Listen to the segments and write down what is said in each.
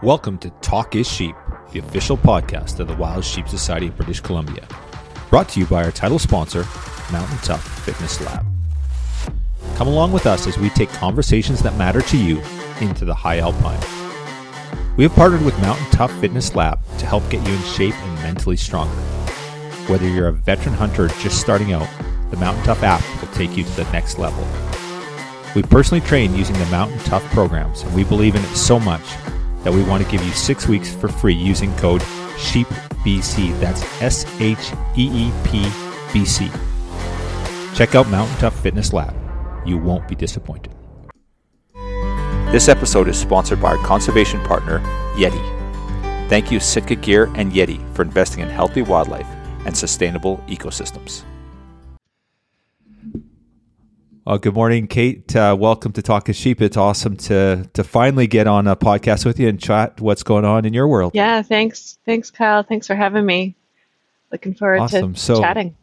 Welcome to Talk is Sheep, the official podcast of the Wild Sheep Society of British Columbia. Brought to you by our title sponsor, Mountain Tough Fitness Lab. Come along with us as we take conversations that matter to you into the high alpine. We have partnered with Mountain Tough Fitness Lab to help get you in shape and mentally stronger. Whether you're a veteran hunter just starting out, the Mountain Tough app will take you to the next level. We personally train using the Mountain Tough programs, and we believe in it so much that we want to give you six weeks for free using code SHEEPBC. That's S H E E P B C. Check out Mountain Tough Fitness Lab. You won't be disappointed. This episode is sponsored by our conservation partner, Yeti. Thank you, Sitka Gear and Yeti, for investing in healthy wildlife and sustainable ecosystems. Uh, good morning, Cait. Uh, welcome to Talk is Sheep. It's awesome to to finally get on a podcast with you and chat what's going on in your world. Yeah, thanks. Thanks, Kyle. Thanks for having me. Looking forward awesome. to so, chatting.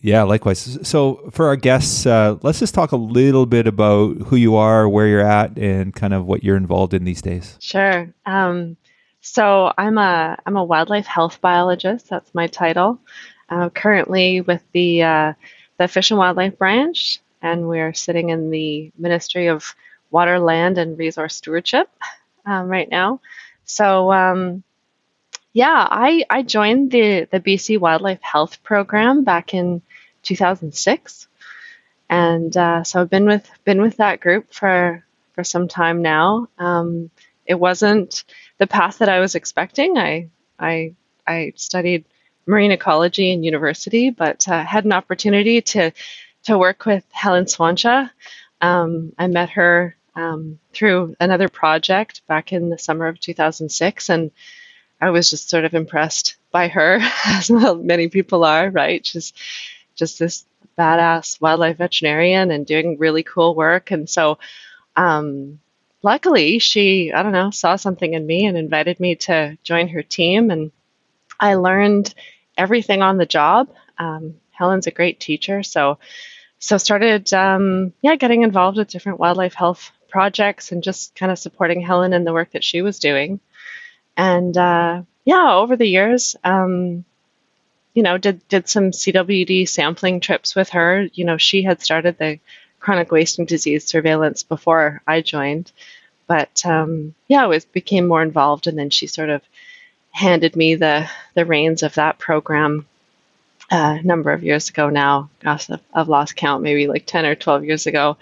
Yeah, likewise. So, for our guests, uh, let's just talk a little bit about who you are, where you're at, and kind of what you're involved in these days. Sure. Um, so, I'm a I'm a wildlife health biologist. That's my title. Uh, currently with the uh, the Fish and Wildlife Branch and we're sitting in the Ministry of Water, Land, and Resource Stewardship um, right now. So, um, yeah, I, I joined the, the BC Wildlife Health Program back in 2006, and uh, so I've been with been with that group for for some time now. Um, it wasn't the path that I was expecting. I I I studied marine ecology in university, but uh, had an opportunity to to work with Helen Schwantje. Um, I met her um, through another project back in the summer of 2006, and I was just sort of impressed by her, as many people are, right? She's just this badass wildlife veterinarian and doing really cool work. And so, um, luckily, she, I don't know, saw something in me and invited me to join her team. And I learned everything on the job. Um, Helen's a great teacher. So, so started um, yeah getting involved with different wildlife health projects and just kind of supporting Helen in the work that she was doing. And uh, yeah, over the years, um, you know, did did some CWD sampling trips with her. You know, she had started the chronic wasting disease surveillance before I joined, but um, yeah, was became more involved, and then she sort of handed me the the reins of that program a number of years ago now. Gosh, I've, I've, lost count. Maybe like ten or twelve years ago,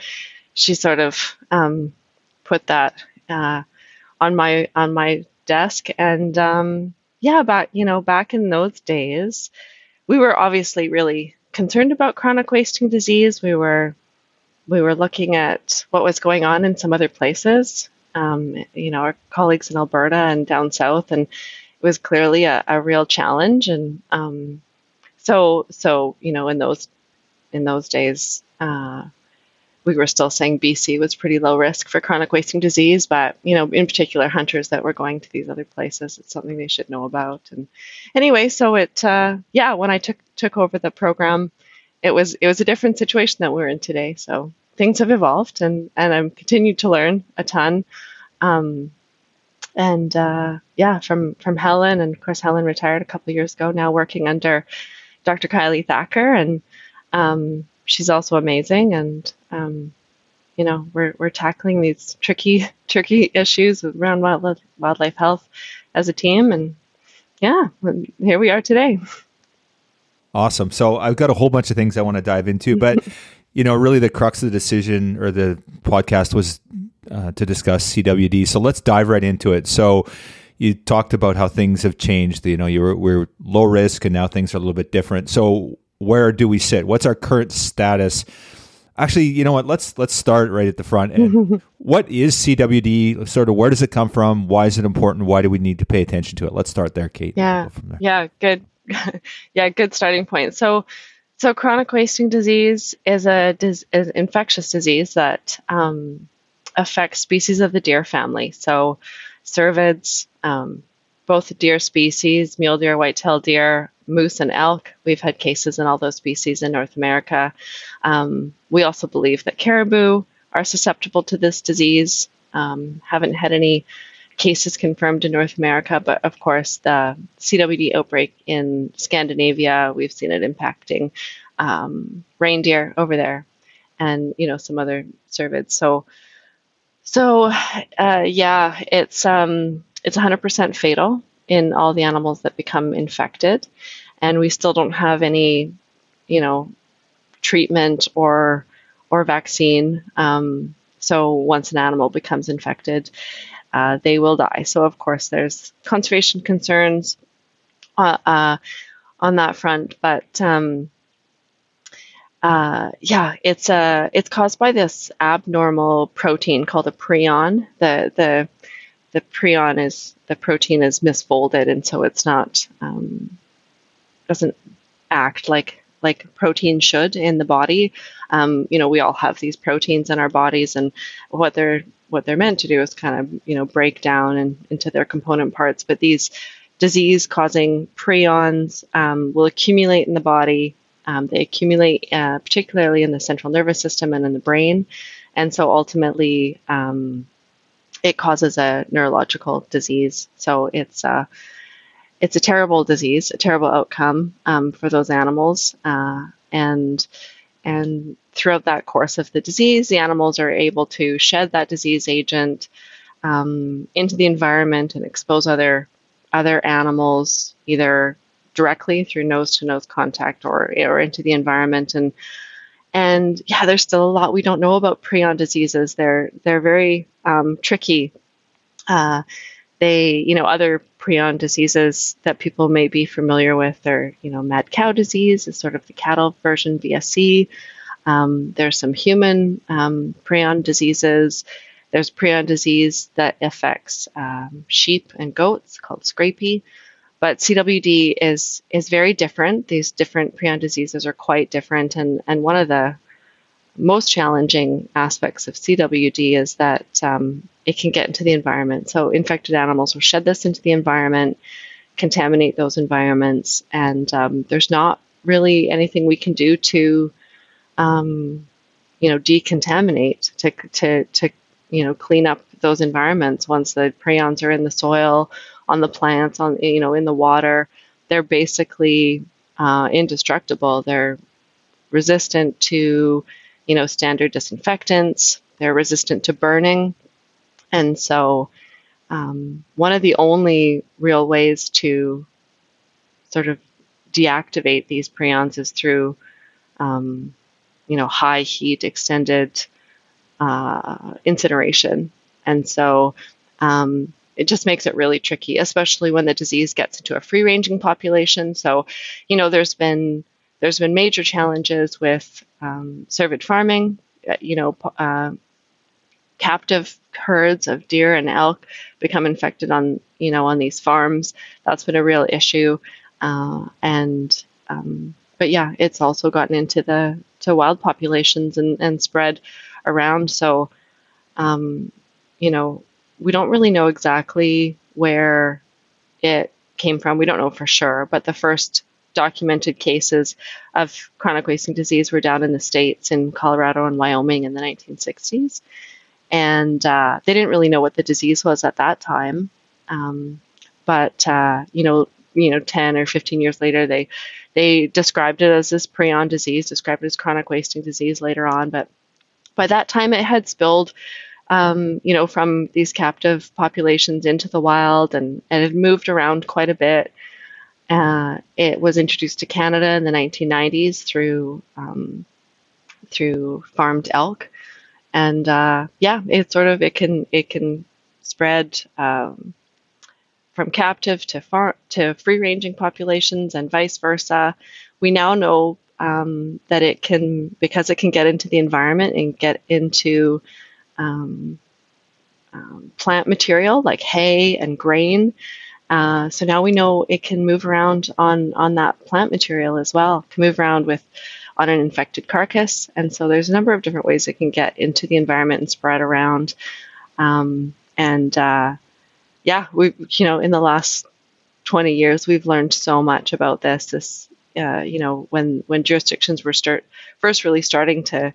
she sort of um, put that uh, on my on my desk, and um, yeah, back you know back in those days, we were obviously really concerned about chronic wasting disease. We were we were looking at what was going on in some other places. Um, you know, our colleagues in Alberta and down south, and it was clearly a, a real challenge. And um, so so you know in those in those days uh, we were still saying BC was pretty low risk for chronic wasting disease, but you know, in particular, hunters that were going to these other places, it's something they should know about. And anyway, so it, uh, yeah, when I took took over the program, it was it was a different situation that we're in today. So things have evolved, and and I'm continued to learn a ton. Um, and uh, yeah, from from Helen, and of course, Helen retired a couple years ago. Now working under Dr. Caeley Thacker, and um, she's also amazing. And um, you know, we're we're tackling these tricky tricky issues around wildlife wildlife health as a team, and yeah, here we are today. Awesome. So I've got a whole bunch of things I want to dive into, but you know, really the crux of the decision or the podcast was uh, to discuss CWD. So let's dive right into it. So you talked about how things have changed. You know, you were we're low risk, and now things are a little bit different. So where do we sit? What's our current status? Actually, you know what? Let's let's start right at the front end. what is CWD? Sort of where does it come from? Why is it important? Why do we need to pay attention to it? Let's start there, Cait. Yeah, yeah, good. yeah, good starting point. So, so chronic wasting disease is a is an infectious disease that um, affects species of the deer family. So, cervids, um, both deer species, mule deer, white-tailed deer, moose, and elk. We've had cases in all those species in North America. Um, we also believe that caribou are susceptible to this disease. Um, haven't had any cases confirmed in North America, but of course, the CWD outbreak in Scandinavia, we've seen it impacting um, reindeer over there, and you know some other cervids. So, so uh, yeah, it's um, it's 100% fatal in all the animals that become infected, and we still don't have any, you know, treatment or or vaccine. Um, so once an animal becomes infected, uh, they will die. So of course, there's conservation concerns uh, uh, on that front, but um, uh, yeah, it's uh, it's caused by this abnormal protein called a prion. The the the prion is the protein is misfolded, and so it's not um, doesn't act like like protein should in the body. Um, you know, we all have these proteins in our bodies, and what they're what they're meant to do is kind of you know break down and, into their component parts. But these disease-causing prions um, will accumulate in the body um, they accumulate uh, particularly in the central nervous system and in the brain. And so ultimately, um, it causes a neurological disease. So it's a, uh, it's a terrible disease, a terrible outcome um, for those animals. Uh, and and throughout that course of the disease, the animals are able to shed that disease agent um, into the environment and expose other other animals, either directly through nose to nose contact or or into the environment and and yeah there's still a lot we don't know about prion diseases. They're they're very um, tricky. Uh, they you know other prion diseases that people may be familiar with are you know mad cow disease is sort of the cattle version BSE um, there's some human um, prion diseases. There's prion disease that affects um, sheep and goats called scrapie but CWD is is very different. These different prion diseases are quite different, and and one of the most challenging aspects of CWD is that um, it can get into the environment. So infected animals will shed this into the environment, contaminate those environments, and um, there's not really anything we can do to, um, you know, decontaminate to to to you know clean up those environments once the prions are in the soil on the plants, on you know, in the water. They're basically uh, indestructible. They're resistant to, you know, standard disinfectants. They're resistant to burning, and so um, one of the only real ways to sort of deactivate these prions is through, um, you know, high heat extended uh, incineration. And so um, it just makes it really tricky, especially when the disease gets into a free ranging population. So, you know, there's been there's been major challenges with um, cervid farming. Uh, you know, uh, captive herds of deer and elk become infected on you know on these farms. That's been a real issue, uh, and um, but yeah, it's also gotten into the to wild populations and, and spread around. So, um, you know, we don't really know exactly where it came from. We don't know for sure, but the first documented cases of chronic wasting disease were down in the states in Colorado and Wyoming in the 1960s, and uh, they didn't really know what the disease was at that time. Um, but uh, you know, you know, 10 or 15 years later, they they described it as this prion disease, described it as chronic wasting disease later on, but by that time it had spilled um, you know, from these captive populations into the wild and, and it moved around quite a bit. Uh, it was introduced to Canada in the 1990s through um, through farmed elk, and uh, yeah, it sort of it can it can spread um, from captive to far to free ranging populations and vice versa. We now know um, that it can because it can get into the environment and get into um, um, plant material like hay and grain. Uh, so now we know it can move around on on that plant material as well. It can move around with on an infected carcass, and so there's a number of different ways it can get into the environment and spread around. Um, and uh, yeah, we you know in the last 20 years we've learned so much about this. This uh, you know when when jurisdictions were start first really starting to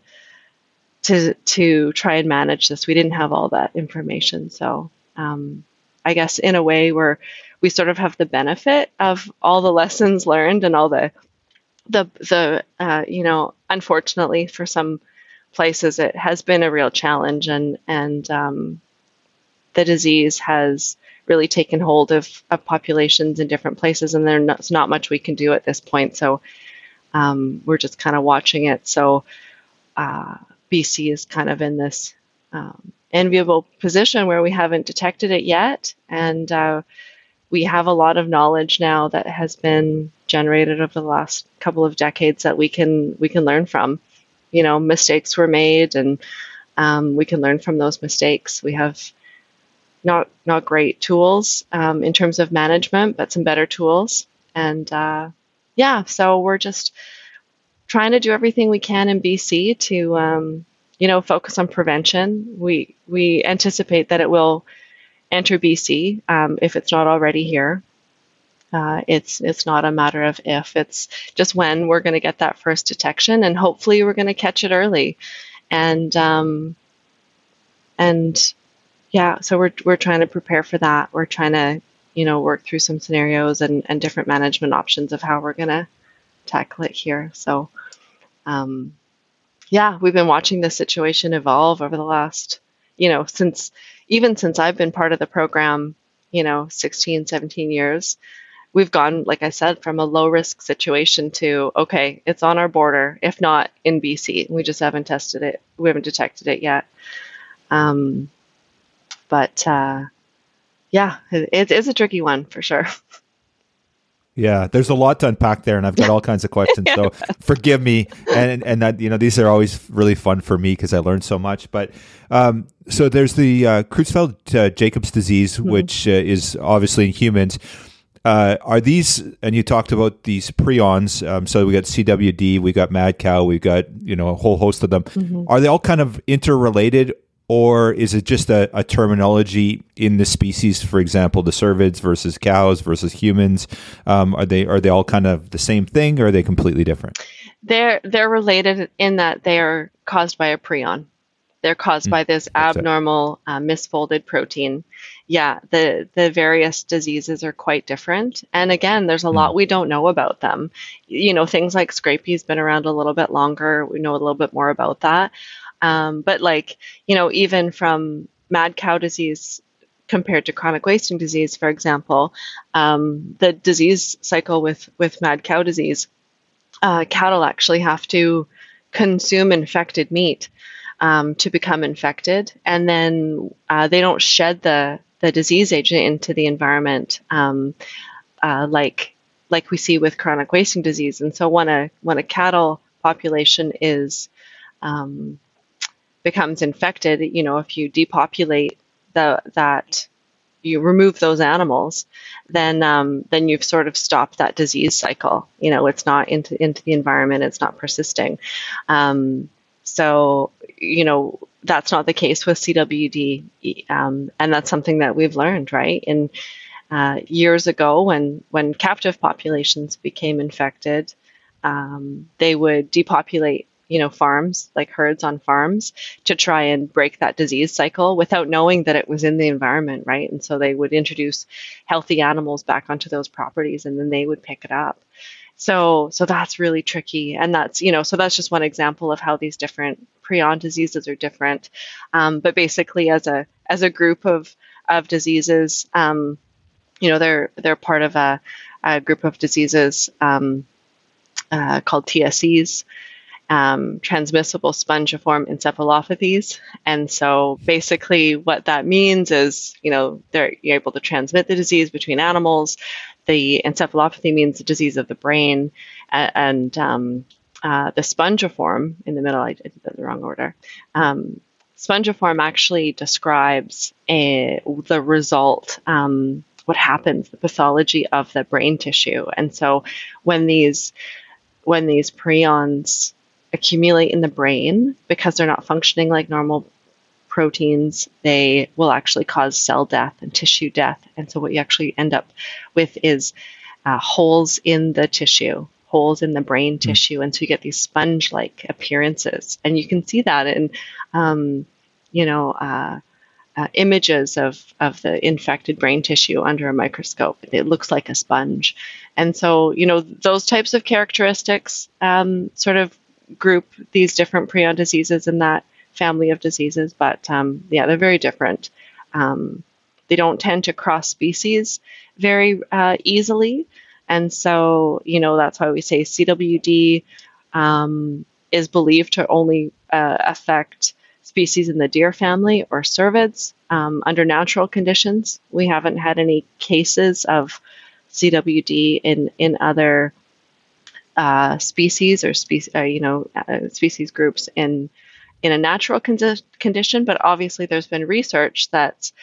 to to try and manage this. We didn't have all that information, so um, I guess in a way where we sort of have the benefit of all the lessons learned and all the the the uh, you know unfortunately for some places it has been a real challenge and and um, the disease has really taken hold of, of populations in different places and there's not, much we can do at this point. So um, we're just kind of watching it. So uh, BC is kind of in this um, enviable position where we haven't detected it yet and uh, we have a lot of knowledge now that has been generated over the last couple of decades that we can we can learn from. You know, mistakes were made, and um, we can learn from those mistakes. We have not not great tools um, in terms of management, but some better tools. And uh, yeah, so we're just trying to do everything we can in BC to um, you know focus on prevention. We we anticipate that it will enter BC um, if it's not already here. Uh, it's it's not a matter of if; it's just when we're going to get that first detection, and hopefully we're going to catch it early. And um, and yeah, so we're we're trying to prepare for that. We're trying to you know work through some scenarios and and different management options of how we're going to tackle it here. So um, yeah, we've been watching this situation evolve over the last you know since even since I've been part of the program, you know, 16, 17 years, we've gone, like I said, from a low risk situation to, okay, it's on our border, if not in BC. We just haven't tested it, we haven't detected it yet. Um, but uh, yeah, it, it is a tricky one for sure. Yeah, there's a lot to unpack there, and I've got all kinds of questions. So forgive me, and and that you know these are always really fun for me because I learn so much. But um, so there's the uh, Creutzfeldt uh, Jacobs disease, mm-hmm. which uh, is obviously in humans. Uh, are these and you talked about these prions? Um, so we got CWD, we got mad cow, we've got you know a whole host of them. Mm-hmm. Are they all kind of interrelated, or is it just a, a, terminology in the species? For example, the cervids versus cows versus humans. Um, are they are they all kind of the same thing, or are they completely different? They're they're related in that they are caused by a prion. They're caused mm, by this abnormal uh, misfolded protein. Yeah, the the various diseases are quite different, and again, there's a mm. lot we don't know about them. You know, things like scrapie's been around a little bit longer. We know a little bit more about that. Um, but like, you know, even from mad cow disease compared to chronic wasting disease, for example, um, the disease cycle with with mad cow disease, uh, cattle actually have to consume infected meat um, to become infected, and then uh, they don't shed the the disease agent into the environment um, uh, like like we see with chronic wasting disease. And so when a when a cattle population is um, becomes infected, you know, if you depopulate the, that, you remove those animals, then um, then you've sort of stopped that disease cycle. You know, it's not into into the environment, it's not persisting. Um, so, you know, that's not the case with CWD, um, and that's something that we've learned, right? In uh, years ago, when when captive populations became infected, um, they would depopulate you know, farms, like herds on farms, to try and break that disease cycle without knowing that it was in the environment, right? And so they would introduce healthy animals back onto those properties and then they would pick it up. So, so that's really tricky. And that's, you know, so that's just one example of how these different prion diseases are different. Um, but basically as a, as a group of, of diseases, um, you know, they're, they're part of a, a group of diseases, um, uh, called TSEs um, transmissible spongiform encephalopathies. And so basically what that means is, you know, they're you're able to transmit the disease between animals. The encephalopathy means the disease of the brain. And, um, uh, the spongiform in the middle, I did that in the wrong order. Um, spongiform actually describes a, the result, um, what happens, the pathology of the brain tissue. And so when these when these prions accumulate in the brain because they're not functioning like normal proteins, they will actually cause cell death and tissue death. And so, what you actually end up with is uh, holes in the tissue, holes in the brain mm-hmm. tissue. And so, you get these sponge like appearances. And you can see that in, um, you know, uh, uh, images of, of the infected brain tissue under a microscope. It looks like a sponge. And so, you know, those types of characteristics um, sort of group these different prion diseases in that family of diseases. But um, yeah, they're very different. Um, they don't tend to cross species very uh, easily. And so, you know, that's why we say CWD um, is believed to only uh, affect species in the deer family or cervids um, under natural conditions. We haven't had any cases of CWD in in other uh, species or species, uh, you know, uh, species groups in in a natural condi- condition. But obviously, there's been research that's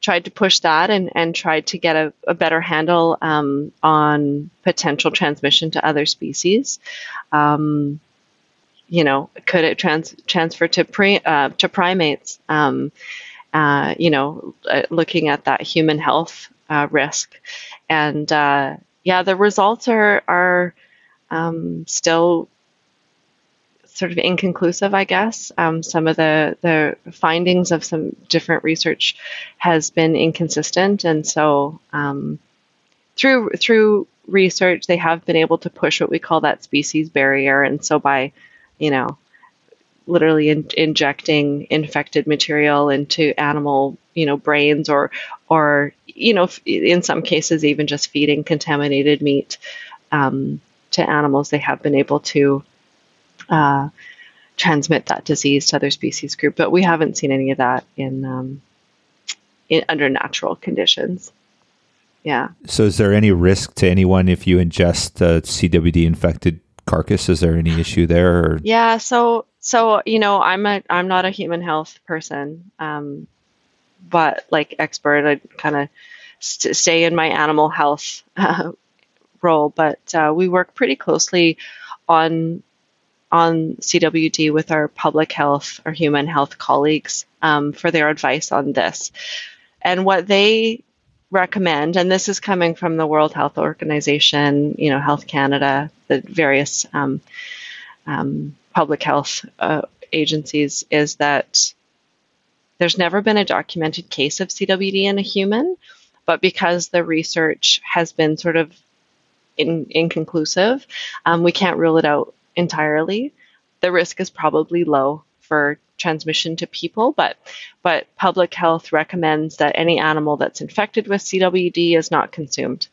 tried to push that and, and tried to get a, a better handle um, on potential transmission to other species. Um, you know, could it trans- transfer to pre- uh, to primates? Um, uh, you know, uh, looking at that human health uh, risk, and uh, yeah, the results are are um, still sort of inconclusive, I guess. Um, some of the the findings of some different research has been inconsistent, and so um, through through research, they have been able to push what we call that species barrier, and so by you know literally in, injecting infected material into animal you know brains or or you know in some cases even just feeding contaminated meat um, to animals they have been able to uh, transmit that disease to other species group, but we haven't seen any of that in, um, in under natural conditions. Yeah. So, is there any risk to anyone if you ingest a CWD infected carcass? Is there any issue there? Or? Yeah. So, so you know, I'm a I'm not a human health person, um, but like expert, I kind of st- stay in my animal health uh, role. But uh, we work pretty closely on on CWD with our public health or human health colleagues um, for their advice on this. And what they recommend, and this is coming from the World Health Organization, you know, Health Canada, the various um, um, public health uh, agencies, is that there's never been a documented case of CWD in a human, but because the research has been sort of in, inconclusive, um, we can't rule it out entirely. The risk is probably low for transmission to people, but but public health recommends that any animal that's infected with CWD is not consumed.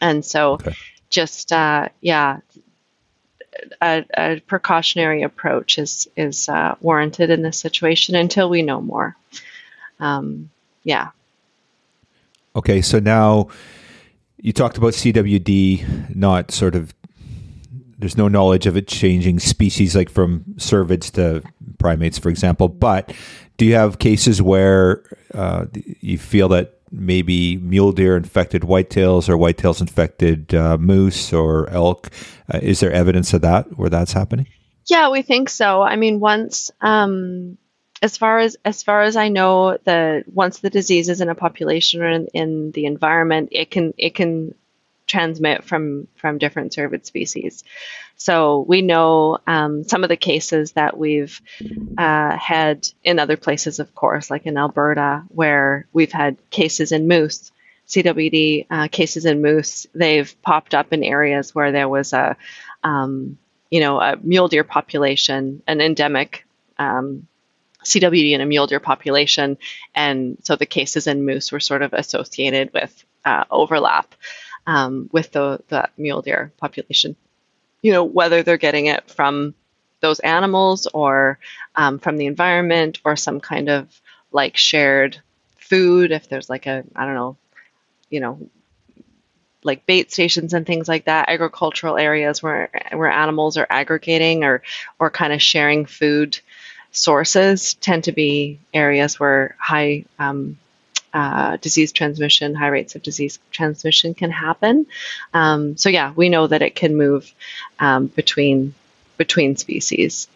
And so, okay. just uh, yeah, a, a, precautionary approach is is uh, warranted in this situation until we know more. Um, yeah. Okay, so now you talked about CWD not sort of there's no knowledge of it changing species like from cervids to primates, for example. But do you have cases where uh, you feel that maybe mule deer infected whitetails or whitetails infected uh, moose or elk? Uh, is there evidence of that where that's happening? Yeah, we think so. I mean, once um, as far as as far as I know, the once the disease is in a population or in, in the environment, it can it can transmit from from different cervid species. So we know um, some of the cases that we've uh, had in other places, of course, like in Alberta, where we've had cases in moose, CWD uh, cases in moose. They've popped up in areas where there was a, um, you know, a mule deer population, an endemic um, CWD in a mule deer population, and so the cases in moose were sort of associated with uh, overlap um, with the, the mule deer population. You know, whether they're getting it from those animals or um, from the environment or some kind of like shared food, if there's like a, I don't know, you know, like bait stations and things like that, agricultural areas where where animals are aggregating or or kind of sharing food sources tend to be areas where high um, uh, disease transmission, high rates of disease transmission can happen. Um, so yeah, we know that it can move um, between between species.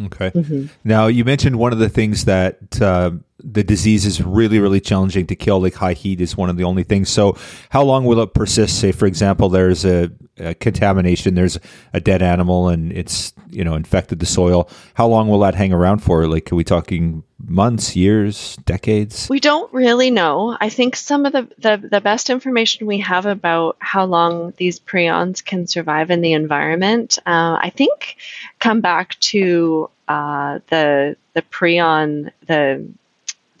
Okay. Mm-hmm. Now you mentioned one of the things that uh, the disease is really, really challenging to kill. Like high heat is one of the only things. So how long will it persist? Say, for example, there's a uh, contamination. There's a dead animal and it's you know infected the soil. How long will that hang around for? Like, are we talking months, years, decades? We don't really know. I think some of the, the, the best information we have about how long these prions can survive in the environment, uh, I think, come back to uh, the the prion the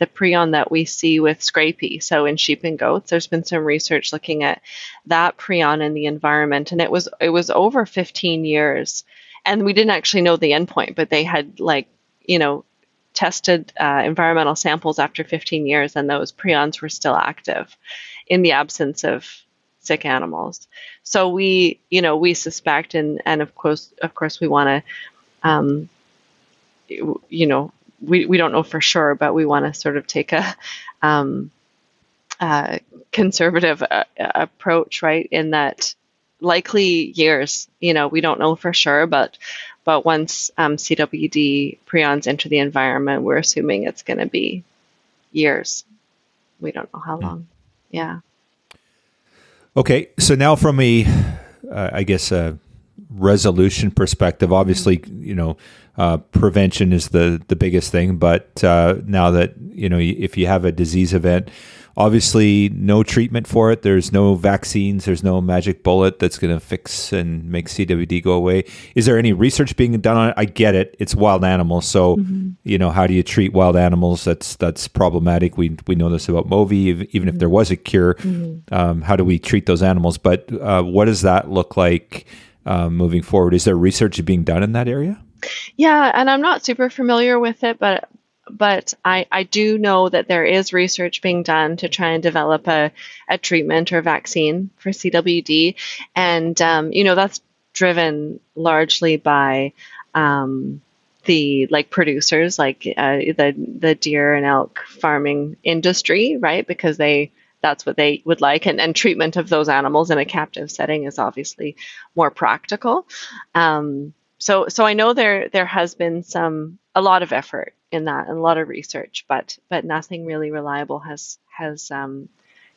the prion that we see with scrapie. So in sheep and goats, there's been some research looking at that prion in the environment, and it was it was over 15 years, and we didn't actually know the endpoint, but they had like you know tested uh, environmental samples after 15 years, and those prions were still active in the absence of sick animals. So we you know we suspect, and and of course of course we want to. Um, you know we, we don't know for sure, but we want to sort of take a um, uh, conservative uh, approach, right? In that likely years, you know, we don't know for sure, but but once um, CWD prions enter the environment, we're assuming it's going to be years. We don't know how hmm. long. Yeah. Okay, so now from a, uh, I guess a resolution perspective, obviously, you know, uh, prevention is the the biggest thing. But uh, now that you know, if you have a disease event, obviously no treatment for it. There's no vaccines. There's no magic bullet that's going to fix and make CWD go away. Is there any research being done on it? I get it. It's wild animals, so mm-hmm. you know how do you treat wild animals? That's that's problematic. We we know this about Movi. Even mm-hmm. if there was a cure, mm-hmm. um, how do we treat those animals? But uh, what does that look like? Uh, moving forward, is there research being done in that area? Yeah, and I'm not super familiar with it, but but I, I do know that there is research being done to try and develop a, a treatment or vaccine for CWD. And, um, you know, that's driven largely by um, the like producers, like uh, the, the deer and elk farming industry, right? Because they, that's what they would like. And, and treatment of those animals in a captive setting is obviously more practical. Um, so so I know there there has been some a lot of effort in that and a lot of research, but but nothing really reliable has has um,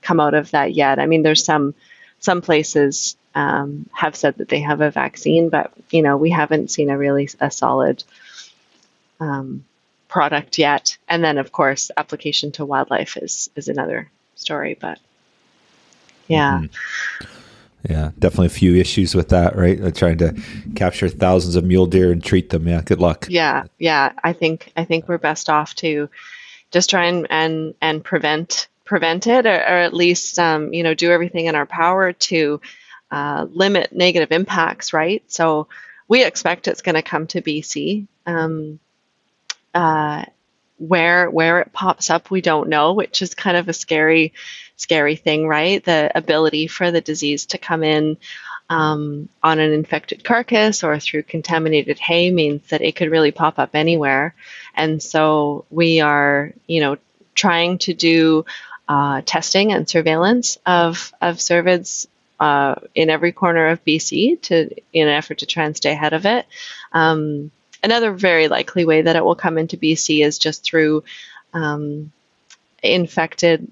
come out of that yet. I mean, there's some some places um, have said that they have a vaccine, but you know we haven't seen a really a solid um, product yet. And then of course, application to wildlife is is another story, but yeah. Mm-hmm. Yeah, definitely a few issues with that, right? Uh, trying to capture thousands of mule deer and treat them. Yeah, good luck. Yeah, yeah. I think I think we're best off to just try and and, and prevent prevent it, or, or at least um, you know do everything in our power to uh, limit negative impacts. Right. So we expect it's going to come to BC. Um, uh, where where it pops up, we don't know, which is kind of a scary scary thing, right? The ability for the disease to come in um, on an infected carcass or through contaminated hay means that it could really pop up anywhere. And so we are, you know, trying to do uh, testing and surveillance of of cervids uh, in every corner of BC to in an effort to try and stay ahead of it. Um, another very likely way that it will come into BC is just through um, infected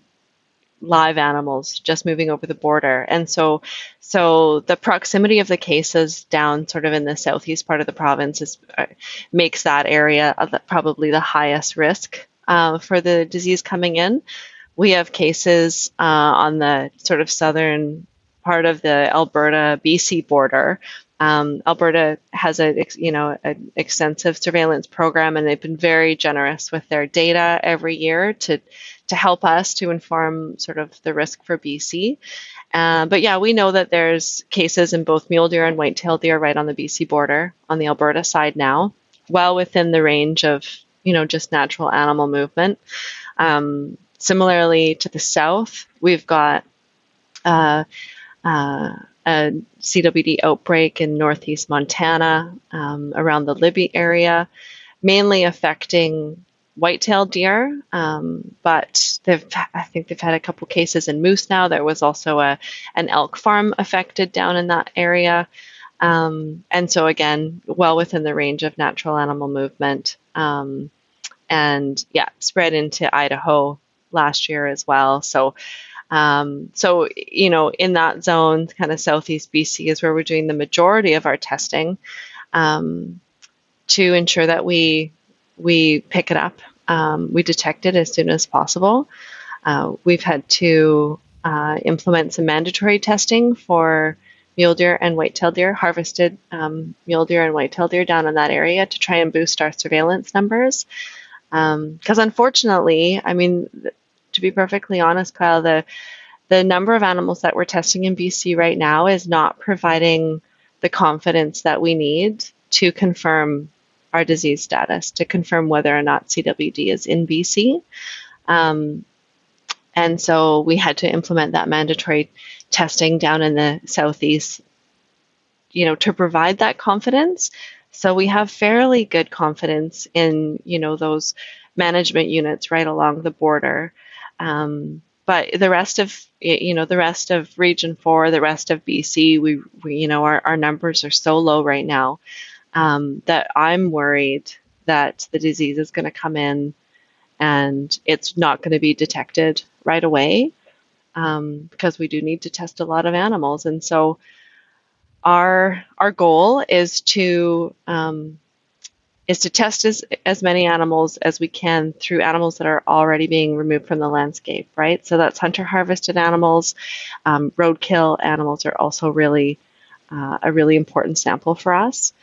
live animals just moving over the border. And so, so the proximity of the cases down sort of in the southeast part of the province is, uh, makes that area probably the highest risk uh, for the disease coming in. We have cases uh, on the sort of southern part of the Alberta BC border. Um, Alberta has a you know an extensive surveillance program, and they've been very generous with their data every year to to help us to inform sort of the risk for BC. Uh, but yeah, we know that there's cases in both mule deer and white-tailed deer right on the BC border on the Alberta side now, well within the range of you know just natural animal movement. Um, similarly to the south, we've got uh, uh, a CWD outbreak in northeast Montana um, around the Libby area, mainly affecting white-tailed deer, um, but they've I think they've had a couple cases in moose now. There was also a an elk farm affected down in that area, um, and so again, well within the range of natural animal movement, um, and yeah, spread into Idaho last year as well. So. Um, so, you know, in that zone, kind of southeast BC is where we're doing the majority of our testing um, to ensure that we we pick it up, um, we detect it as soon as possible. Uh, we've had to uh, implement some mandatory testing for mule deer and white-tailed deer, harvested um, mule deer and white-tailed deer down in that area to try and boost our surveillance numbers. Because um, unfortunately, I mean, to be perfectly honest, Kyle, the the number of animals that we're testing in BC right now is not providing the confidence that we need to confirm our disease status, to confirm whether or not CWD is in BC. Um, and so we had to implement that mandatory testing down in the southeast, you know, to provide that confidence. So we have fairly good confidence in, you know, those management units right along the border. Um, but the rest of you know the rest of region 4 the rest of bc we, we you know our, our numbers are so low right now um, that i'm worried that the disease is going to come in and it's not going to be detected right away um, because we do need to test a lot of animals. And so our our goal is to um, is to test as, as many animals as we can through animals that are already being removed from the landscape, right? So that's hunter harvested animals. Um, roadkill animals are also really uh, a really important sample for us.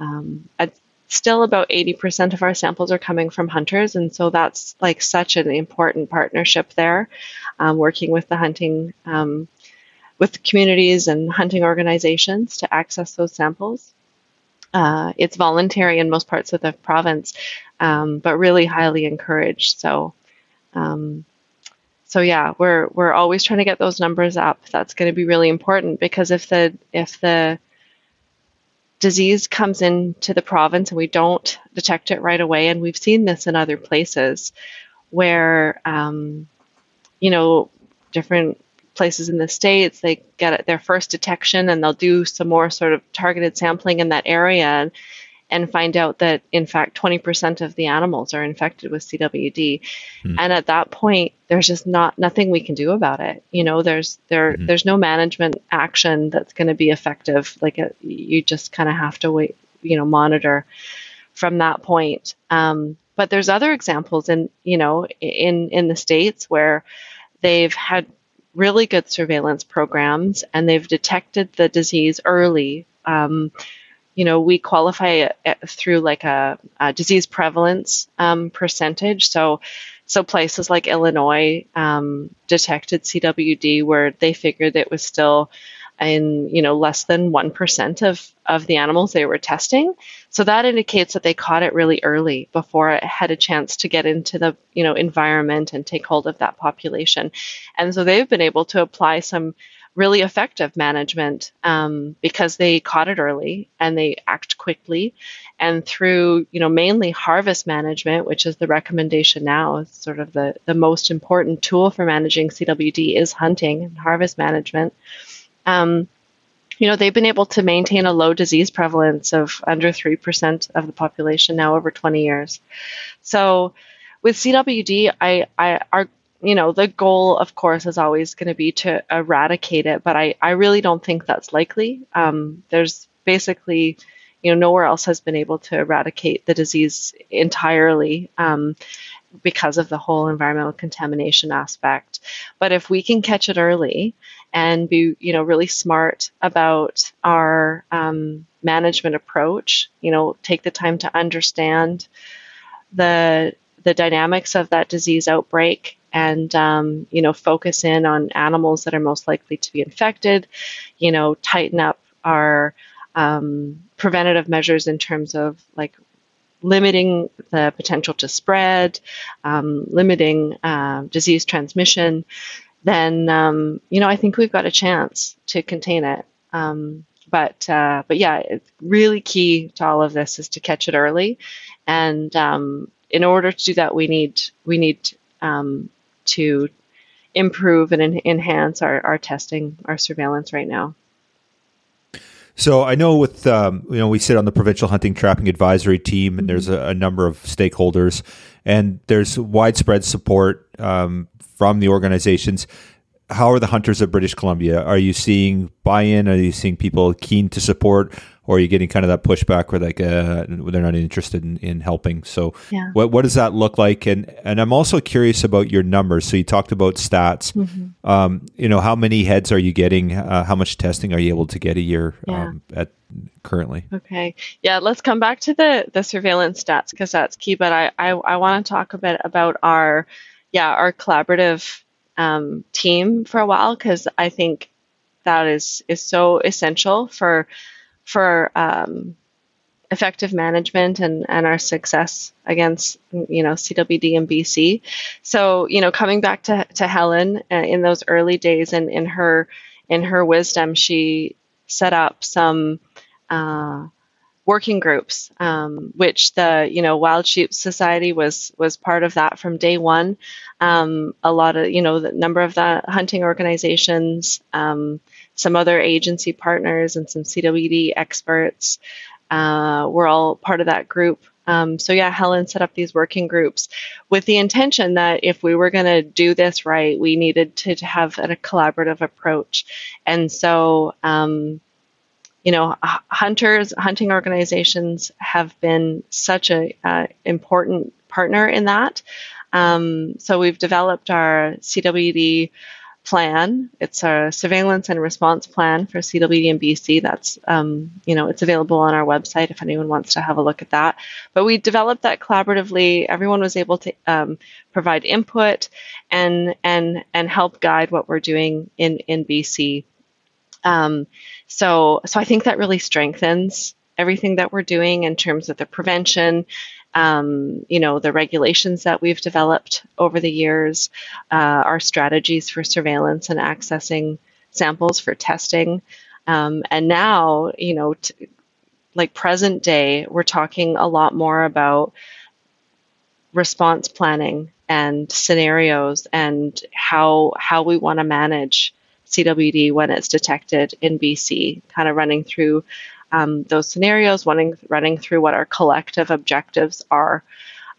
Um, still, about 80% of our samples are coming from hunters, and so that's like such an important partnership there, um, working with the hunting. Um, with communities and hunting organizations to access those samples. Uh, it's voluntary in most parts of the province, um, but really highly encouraged. So, um, so yeah, we're we're always trying to get those numbers up. That's going to be really important because if the if the disease comes into the province and we don't detect it right away, and we've seen this in other places where um, you know different places in the states they get their first detection and they'll do some more sort of targeted sampling in that area and, and find out that in fact 20% of the animals are infected with CWD mm. and at that point there's just not nothing we can do about it you know there's there mm-hmm. there's no management action that's going to be effective like a, uh, you just kind of have to wait you know monitor from that point um, but there's other examples in you know in in the states where they've had really good surveillance programs and they've detected the disease early. Um, you know, we qualify it through like a, a disease prevalence um, percentage. So, so places like Illinois um, detected CWD where they figured it was still in you know less than 1% of, of the animals they were testing. So that indicates that they caught it really early before it had a chance to get into the you know environment and take hold of that population. And so they've been able to apply some really effective management um, because they caught it early and they act quickly. And through you know mainly harvest management which is the recommendation now sort of the, the most important tool for managing cwd is hunting and harvest management um, you know, they've been able to maintain a low disease prevalence of under 3% of the population now over 20 years. So with CWD, I, I, our, you know, the goal, of course, is always going to be to eradicate it, but I, I really don't think that's likely. Um, there's basically, you know, nowhere else has been able to eradicate the disease entirely. Um, because of the whole environmental contamination aspect. But if we can catch it early and be, you know, really smart about our um, management approach, you know, take the time to understand the the dynamics of that disease outbreak and um, you know focus in on animals that are most likely to be infected you know tighten up our um, preventative measures in terms of like limiting the potential to spread, um, limiting uh, disease transmission, then um, you know I think we've got a chance to contain it. Um, but uh, but yeah, really key to all of this is to catch it early, and um, in order to do that, we need we need um, to improve and en- enhance our, our testing, our surveillance right now. So I know with um, you know we sit on the provincial hunting trapping advisory team, and there's a, a number of stakeholders, and there's widespread support um, from the organizations. How are the hunters of British Columbia? Are you seeing buy-in? Are you seeing people keen to support, or are you getting kind of that pushback where like uh, they're not interested in, in helping? So, yeah. what what does that look like? And and I'm also curious about your numbers. So you talked about stats. Mm-hmm. Um, you know, how many heads are you getting? Uh, how much testing are you able to get a year yeah. um, at currently? Okay, yeah, let's come back to the the surveillance stats because that's key. But I I, I want to talk a bit about our yeah our collaborative um, team for a while because I think that is is so essential for for um, effective management and, and our success against you know CWD and BC. So you know coming back to, to Helen uh, in those early days and in her in her wisdom she set up some uh, working groups, um, which the you know Wild Sheep Society was was part of that from day one. Um, a lot of you know the number of the hunting organizations, um, some other agency partners, and some CWD experts uh, were all part of that group. Um, so yeah, Helen set up these working groups with the intention that if we were going to do this right, we needed to, have a collaborative approach. And so um, you know, hunters, hunting organizations have been such a uh, important partner in that. Um, so we've developed our CWD plan. It's a surveillance and response plan for CWD and BC. That's um, you know it's available on our website if anyone wants to have a look at that. But we developed that collaboratively. Everyone was able to um, provide input and and and help guide what we're doing in in BC. Um, so, so I think that really strengthens everything that we're doing in terms of the prevention, um, you know, the regulations that we've developed over the years, uh, our strategies for surveillance and accessing samples for testing. Um, and now, you know, t- like present day, we're talking a lot more about response planning and scenarios and how how we want to manage CWD when it's detected in BC, kind of running through um, those scenarios, running, running through what our collective objectives are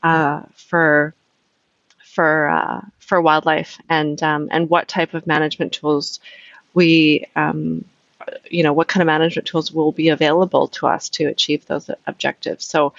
uh, for for uh, for wildlife and um, and what type of management tools we um, you know what kind of management tools will be available to us to achieve those objectives. So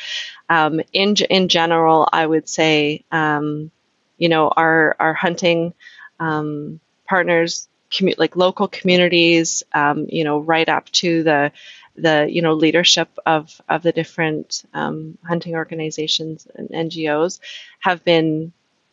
um, in in general, I would say um, you know our our hunting um, partners commu- like local communities, um, you know, right up to the the you know leadership of of the different um, hunting organizations and NGOs have been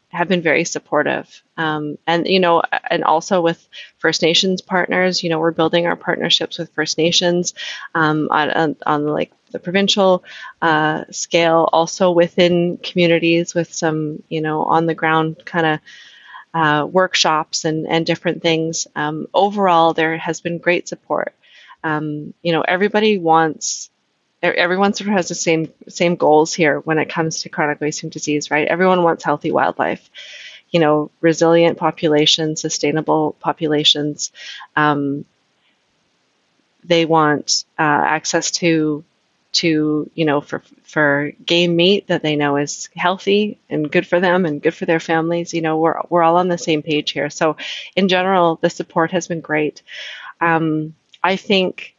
have been very supportive. Um, and you know and also with first nations partners you know we're building our partnerships with first nations um, on, on, on, like the provincial uh, scale also within communities with some you know on the ground kind of uh, workshops and, and different things. Um, overall, there has been great support. Um, you know, everybody wants, everyone sort of has the same same goals here when it comes to chronic wasting disease, right? Everyone wants healthy wildlife. You know, resilient populations, sustainable populations. Um, they want uh, access to to you know for for game meat that they know is healthy and good for them and good for their families you know we're we're all on the same page here. So in general the support has been great. Um, i think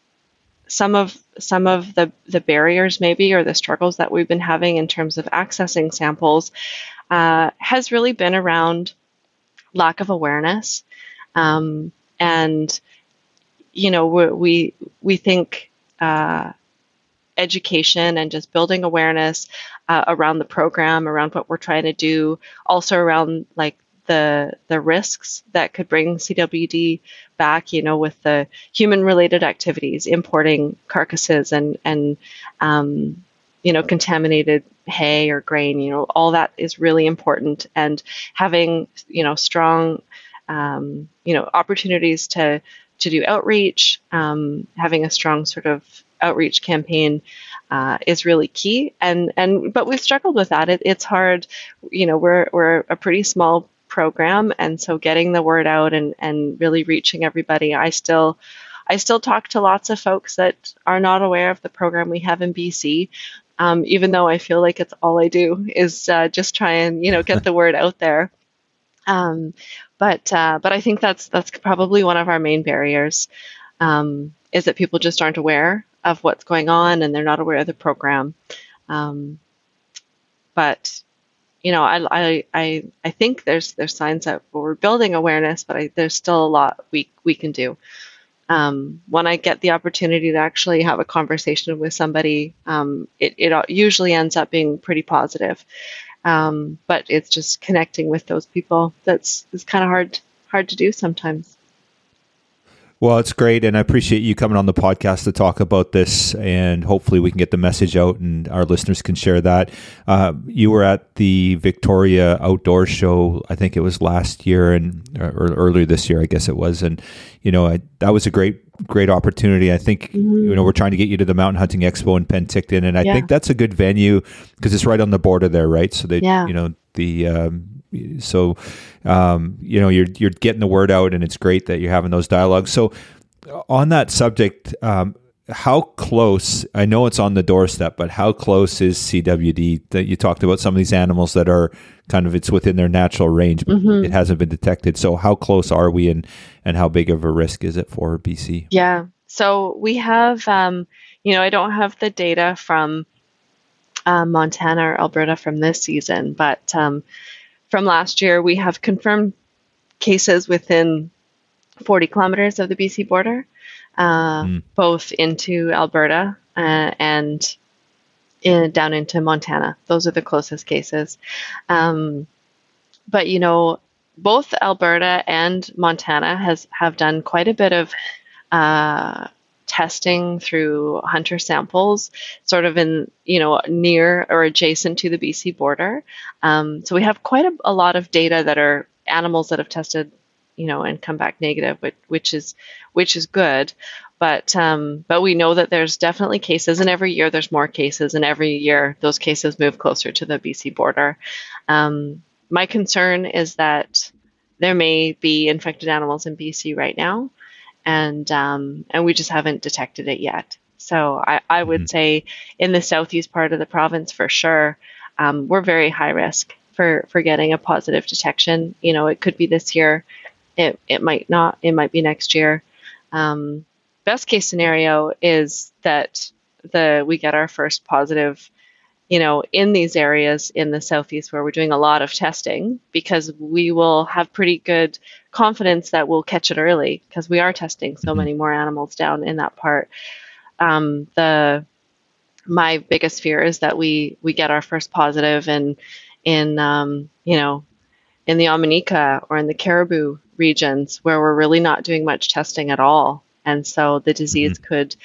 some of some of the the barriers maybe or the struggles that we've been having in terms of accessing samples uh, has really been around lack of awareness. Um, and you know we we, think uh, education and just building awareness uh, around the program, around what we're trying to do, also around like the the risks that could bring CWD back, you know, with the human related activities, importing carcasses and and um, you know contaminated hay or grain, you know, all that is really important, and having you know strong um, you know opportunities to to do outreach, um, having a strong sort of outreach campaign uh, is really key. And and but we've struggled with that. It, it's hard. You know, we're we're a pretty small program, and so getting the word out and and really reaching everybody. I still. I still talk to lots of folks that are not aware of the program we have in BC, um, even though I feel like it's all I do is uh, just try and you know get the word out there. Um, but uh, but I think that's that's probably one of our main barriers um, is that people just aren't aware of what's going on and they're not aware of the program. Um, but you know, I, I, I, I think there's there's signs that we're building awareness, but I, there's still a lot we we can do. Um, when I get the opportunity to actually have a conversation with somebody, um, it, it usually ends up being pretty positive. Um, but it's just connecting with those people that's is kind of hard hard to do sometimes. Well, it's great, and I appreciate you coming on the podcast to talk about this, and hopefully we can get the message out, and our listeners can share that. Uh, you were at the Victoria Outdoor Show, I think it was last year, and or earlier this year, I guess it was, and you know I, that was a great great opportunity. I think mm-hmm. you know we're trying to get you to the Mountain Hunting Expo in Penticton, and I yeah. think that's a good venue because it's right on the border there, right? So they, yeah. you know, the um, so um, you know you're you're getting the word out, and it's great that you're having those dialogues. So on that subject. Um, how close i know it's on the doorstep but how close is cwd that you talked about some of these animals that are kind of it's within their natural range but mm-hmm. it hasn't been detected so how close are we and and how big of a risk is it for bc yeah so we have um, you know i don't have the data from uh, montana or alberta from this season but um, from last year, we have confirmed cases within 40 kilometers of the BC border, uh, mm. both into Alberta uh, and in, down into Montana. Those are the closest cases. Um, but you know, both Alberta and Montana has have done quite a bit of uh, testing through hunter samples, sort of in, you know, near or adjacent to the BC border. Um, so we have quite a, a, lot of data that are animals that have tested, you know, and come back negative, which, which is which is good. But um, but we know that there's definitely cases, and every year there's more cases, and every year those cases move closer to the BC border. Um, my concern is that there may be infected animals in BC right now and um, and we just haven't detected it yet. So I, I would mm-hmm. say in the southeast part of the province for sure, um, we're very high risk for for getting a positive detection. You know, it could be this year, it it might not, it might be next year. Um, best case scenario is that the we get our first positive you know, in these areas in the southeast where we're doing a lot of testing, because we will have pretty good confidence that we'll catch it early because we are testing so mm-hmm. many more animals down in that part. Um, the my biggest fear is that we we get our first positive in in um, you know in the Omineca or in the Cariboo regions where we're really not doing much testing at all, and so the disease mm-hmm. could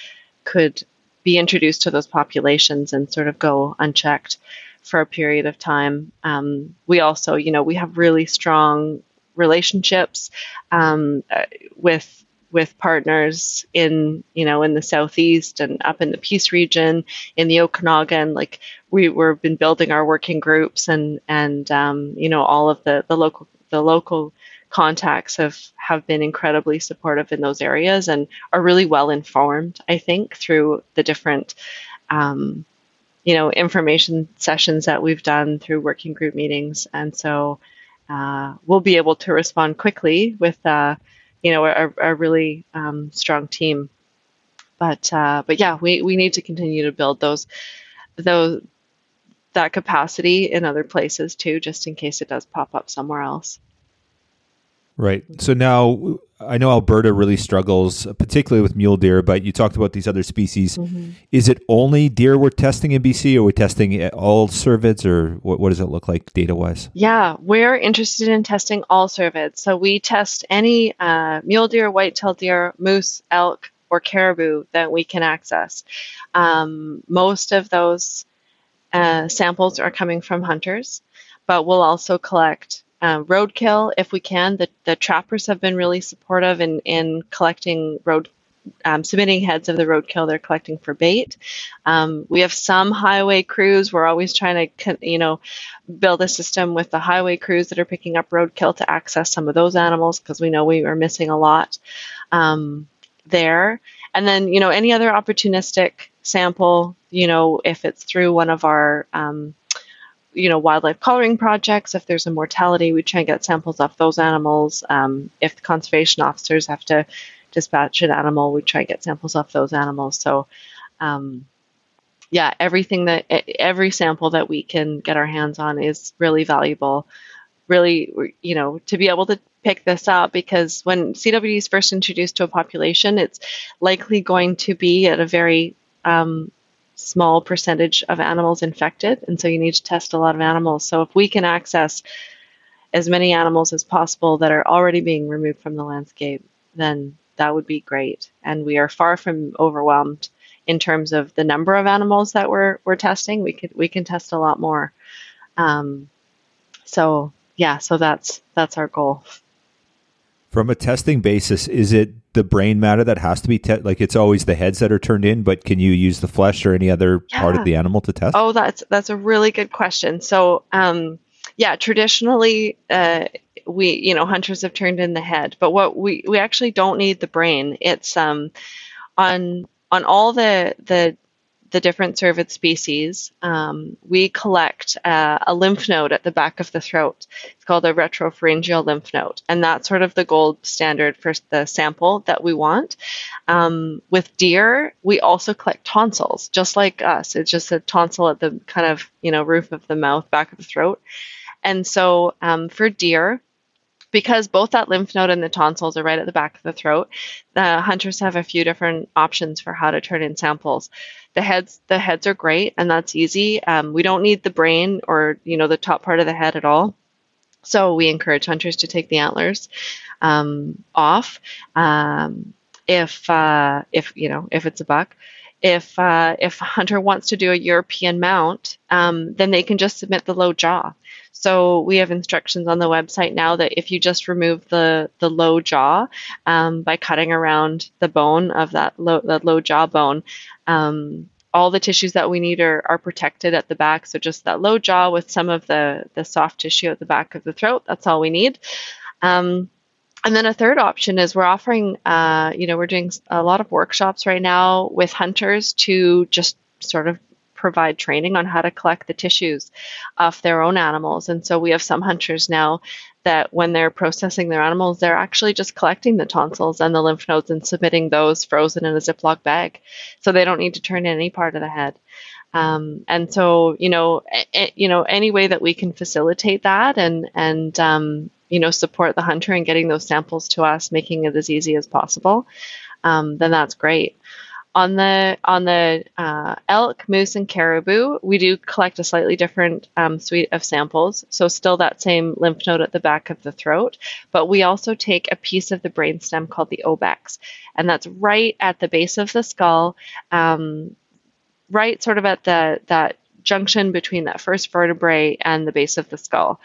could be introduced to those populations and sort of go unchecked for a period of time. Um, we also, you know, we have really strong relationships um, uh, with with partners in you know in the southeast and up in the Peace region in the Okanagan. Like we we've been building our working groups and and um, you know all of the the local the local contacts have have been incredibly supportive in those areas and are really well informed i think through the different um, you know information sessions that we've done through working group meetings. And so uh, we'll be able to respond quickly with uh, you know a, a really um, strong team. But uh, but yeah we, we need to continue to build those those that capacity in other places too just in case it does pop up somewhere else Right. So now I know Alberta really struggles, particularly with mule deer, but you talked about these other species. Mm-hmm. Is it only deer we're testing in BC, or are we testing all cervids, or what, what does it look like data wise? Yeah, we're interested in testing all cervids. So we test any uh, mule deer, white-tailed deer, moose, elk, or caribou that we can access. Um, most of those uh, samples are coming from hunters, but we'll also collect uh, roadkill if we can. The, the trappers have been really supportive in, in collecting road, um, submitting heads of the roadkill they're collecting for bait. Um, we have some highway crews. We're always trying to, you know, build a system with the highway crews that are picking up roadkill to access some of those animals because we know we are missing a lot um, there. And then, you know, any other opportunistic sample, you know, if it's through one of our um, you know, wildlife collaring projects. If there's a mortality, we try and get samples off those animals. Um, if the conservation officers have to dispatch an animal, we try and get samples off those animals. So, um, yeah, everything that every sample that we can get our hands on is really valuable. Really, you know, to be able to pick this up because when CWD is first introduced to a population, it's likely going to be at a very um, small percentage of animals infected, and so you need to test a lot of animals. So if we can access as many animals as possible that are already being removed from the landscape, then that would be great. And we are far from overwhelmed in terms of the number of animals that we're we're testing. We could we can test a lot more. Um, so yeah, so that's that's our goal. From a testing basis, is it the brain matter that has to be te- like it's always the heads that are turned in, but can you use the flesh or any other yeah. part of the animal to test? Oh, that's that's a really good question. So, um, yeah, traditionally, uh, we you know hunters have turned in the head, but what we we actually don't need the brain. It's um, on on all the the the different cervid species, um, we collect uh, a lymph node at the back of the throat. It's called a retropharyngeal lymph node, and that's sort of the gold standard for the sample that we want. Um, with deer, we also collect tonsils, just like us. It's just a tonsil at the kind of you know roof of the mouth, back of the throat. And so um, for deer, because both that lymph node and the tonsils are right at the back of the throat, the hunters have a few different options for how to turn in samples. The heads, the heads are great, and that's easy. Um, we don't need the brain or you know the top part of the head at all. So we encourage hunters to take the antlers um, off. Um, if uh, if you know if it's a buck, if uh, if a hunter wants to do a European mount, um, then they can just submit the low jaw. So we have instructions on the website now that if you just remove the the low jaw um, by cutting around the bone of that low the low jaw bone, um, all the tissues that we need are, are protected at the back. So just that low jaw with some of the the soft tissue at the back of the throat. That's all we need. Um, and then a third option is we're offering, uh, you know, we're doing a lot of workshops right now with hunters to just sort of provide training on how to collect the tissues of their own animals. And so we have some hunters now that when they're processing their animals, they're actually just collecting the tonsils and the lymph nodes and submitting those frozen in a Ziploc bag. So they don't need to turn in any part of the head. Um, and so, you know, you know, any way that we can facilitate that and and um, you know support the hunter in getting those samples to us, making it as easy as possible, um, then that's great. On the on the uh, elk, moose, and caribou, we do collect a slightly different um, suite of samples. So still that same lymph node at the back of the throat, but we also take a piece of the brainstem called the obex, and that's right at the base of the skull, um, right sort of at the that junction between that first vertebrae and the base of the skull.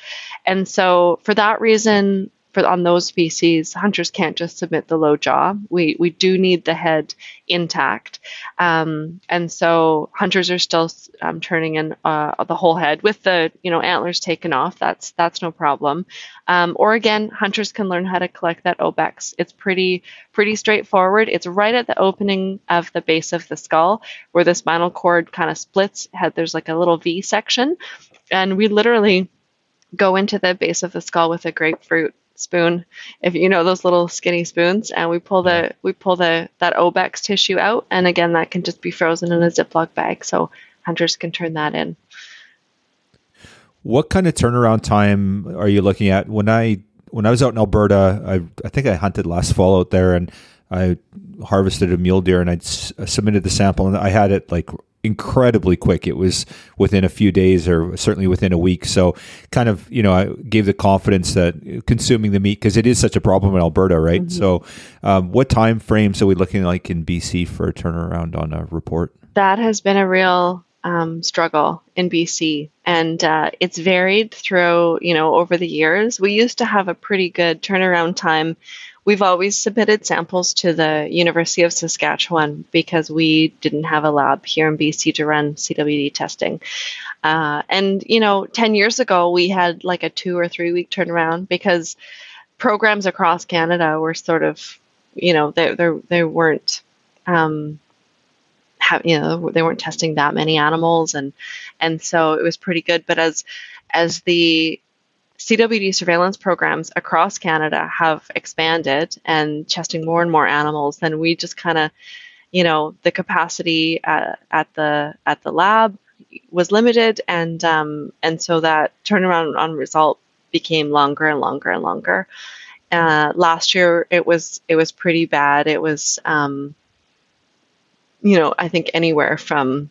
And so for that reason, for on those species, hunters can't just submit the low jaw. We we do need the head intact, um, and so hunters are still um, turning in uh, the whole head with the you know antlers taken off. That's that's no problem. Um, or again, hunters can learn how to collect that obex. It's pretty pretty straightforward. It's right at the opening of the base of the skull where the spinal cord kind of splits. There's like a little V section, and we literally go into the base of the skull with a grapefruit spoon if you know those little skinny spoons and we pull the we pull the that obex tissue out and again that can just be frozen in a ziploc bag so hunters can turn that in. What kind of turnaround time are you looking at? When i when i was out in alberta i, I think i hunted last fall out there and i harvested a mule deer and i submitted the sample and i had it like incredibly quick. It was within a few days or certainly within a week. So, kind of, you know, I gave the confidence that consuming the meat because it is such a problem in Alberta, right? Mm-hmm. So, um, what time frames are we looking like in BC for a turnaround on a report? That has been a real um, struggle in BC, and uh, it's varied through, you know, over the years. We used to have a pretty good turnaround time We've always submitted samples to the University of Saskatchewan because we didn't have a lab here in BC to run CWD testing. Uh, and, you know, 10 years ago, we had like a two or three week turnaround because programs across Canada were sort of, you know, they, they, they weren't. Um, have you know they weren't testing that many animals and and so it was pretty good but as as the CWD surveillance programs across Canada have expanded and testing more and more animals then we just kind of you know the capacity at, at the at the lab was limited and um, and so that turnaround on result became longer and longer and longer. Uh, last year it was it was pretty bad. It was um, you know, I think anywhere from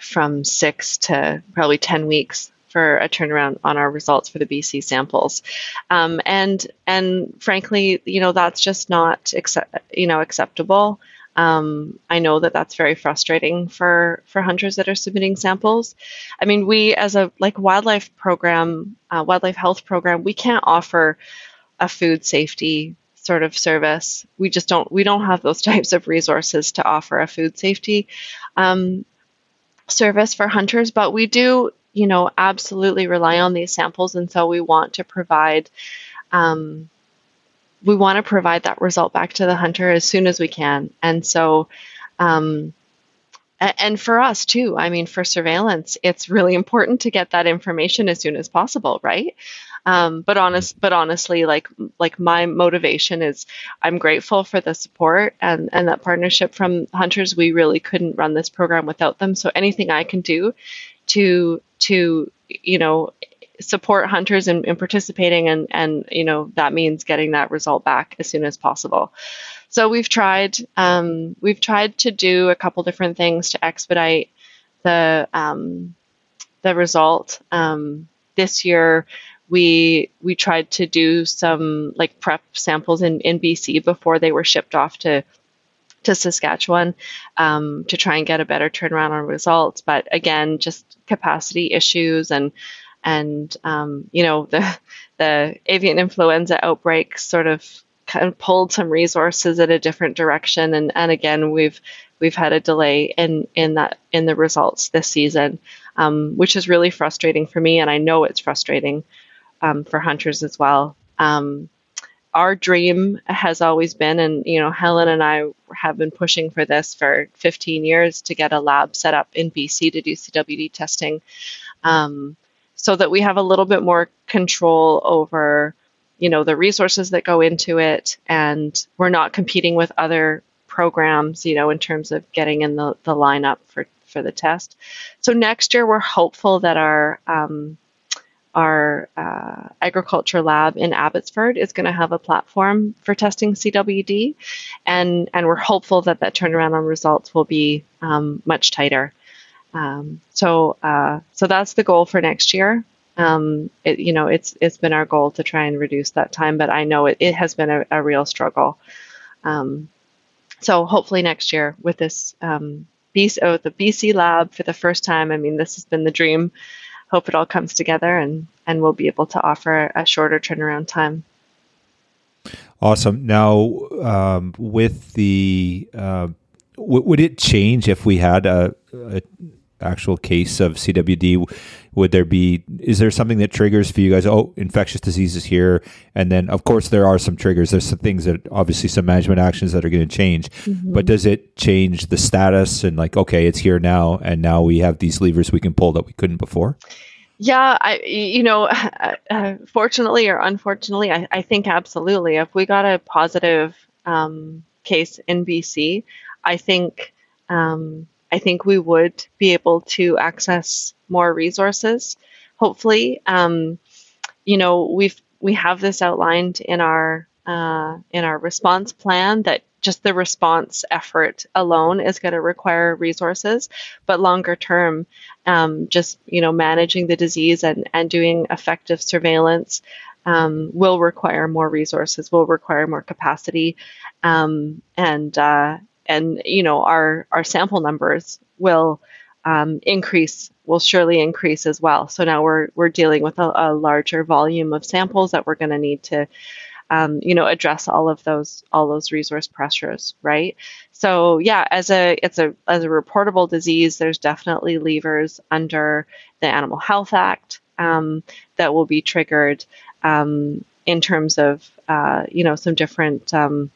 from six to probably ten weeks for a turnaround on our results for the BC samples, um, and and frankly, you know, that's just not accept, you know acceptable. Um, I know that that's very frustrating for for hunters that are submitting samples. I mean, we as a like wildlife program, uh, wildlife health program, we can't offer a food safety sort of service. We just don't we don't have those types of resources to offer a food safety um, service for hunters, but we do you know absolutely rely on these samples, and so we want to provide. Um, we want to provide that result back to the hunter as soon as we can, and so. Um, and for us too i mean for surveillance it's really important to get that information as soon as possible right um, but honest, but honestly, like like my motivation is, I'm grateful for the support and and that partnership from hunters. We really couldn't run this program without them. So anything I can do to to you know support hunters in, in participating and and you know that means getting that result back as soon as possible. So we've tried um, we've tried to do a couple different things to expedite the um, the result. Um, this year, we we tried to do some like prep samples in, in BC before they were shipped off to to Saskatchewan um, to try and get a better turnaround on results. But again, just capacity issues and and um, you know the the avian influenza outbreak sort of kind of pulled some resources in a different direction and and again we've we've had a delay in in that in the results this season um, which is really frustrating for me and I know it's frustrating um, for hunters as well. Um, our dream has always been, and you know, Helen and I have been pushing for this for 15 years to get a lab set up in BC to do CWD testing, um, so that we have a little bit more control over, you know, the resources that go into it, and we're not competing with other programs, you know, in terms of getting in the, the lineup for for the test. So next year, we're hopeful that our um, our uh, agriculture lab in Abbotsford is going to have a platform for testing CWD, and and we're hopeful that that turnaround on results will be um, much tighter. Um, so uh, so that's the goal for next year. Um, it, you know, it's it's been our goal to try and reduce that time, but I know it, it has been a, a real struggle. Um, so hopefully next year with this um, BC, oh, the BC lab for the first time. I mean, this has been the dream hope it all comes together and and we'll be able to offer a shorter turnaround time. Awesome. Now, um, with the uh, w- would it change if we had a, a actual case of CWD, would there be is there something that triggers for you guys? Oh, infectious diseases here, and then of course there are some triggers. There's some things that obviously some management actions that are going to change, mm-hmm. but does it change the status and like okay, it's here now, and now we have these levers we can pull that we couldn't before? Yeah, I you know, uh, fortunately or unfortunately, I, I think absolutely. If we got a positive um, case in BC, I think um, I think we would be able to access more resources. Hopefully, um, you know, we've we have this outlined in our uh, in our response plan that just the response effort alone is going to require resources, but longer term, um, just you know managing the disease and and doing effective surveillance um, will require more resources, will require more capacity, um, and uh, and you know our our sample numbers will um, increase will surely increase as well. So now we're we're dealing with a, a larger volume of samples that we're going to need to um, you know address all of those all those resource pressures, right? So yeah, as a it's a as a reportable disease, there's definitely levers under the Animal Health Act um, that will be triggered um, in terms of uh, you know some different um,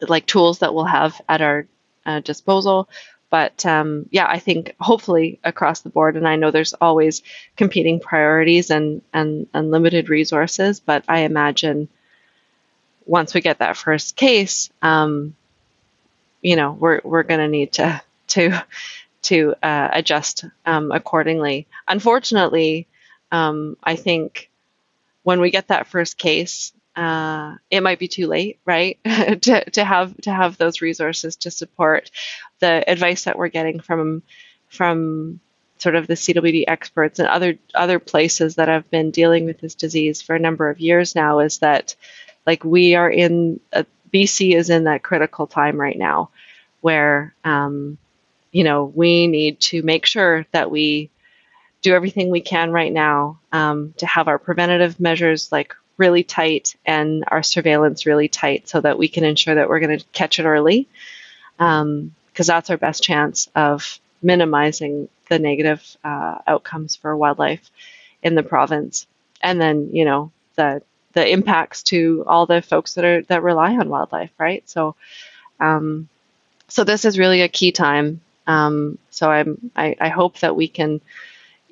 like tools that we'll have at our uh, disposal but um, yeah, I think hopefully across the board, and I know there's always competing priorities and and, and limited resources, but I imagine once we get that first case, um, you know, we're we're going to need to to to uh, adjust um, accordingly. Unfortunately, um, I think when we get that first case, uh, it might be too late, right? to, to have to have those resources to support the advice that we're getting from from sort of the CWD experts and other other places that have been dealing with this disease for a number of years now is that like we are in uh, BC is in that critical time right now where um, you know we need to make sure that we do everything we can right now um, to have our preventative measures like really tight and our surveillance really tight so that we can ensure that we're going to catch it early because um, that's our best chance of minimizing the negative uh, outcomes for wildlife in the province. And then you know the the impacts to all the folks that are that rely on wildlife right? So um, so this is really a key time. Um, so I'm I, I hope that we can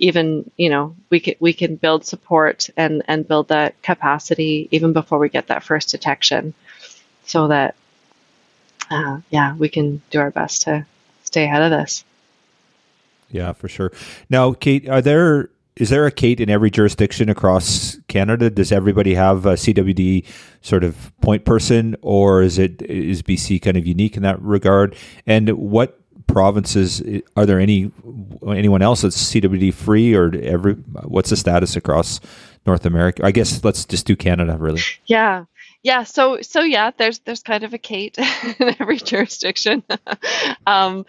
even you know we can we can build support and and build that capacity even before we get that first detection, so that uh, yeah we can do our best to stay ahead of this. Yeah, for sure. Now, Cait, are there is there a Cait in every jurisdiction across Canada? Does everybody have a CWD sort of point person, or is it is BC kind of unique in that regard? And what provinces are there any anyone else that's CWD free or every what's the status across North America? I guess let's just do Canada really. Yeah. Yeah, so so yeah, there's there's kind of a Cait in every jurisdiction. um,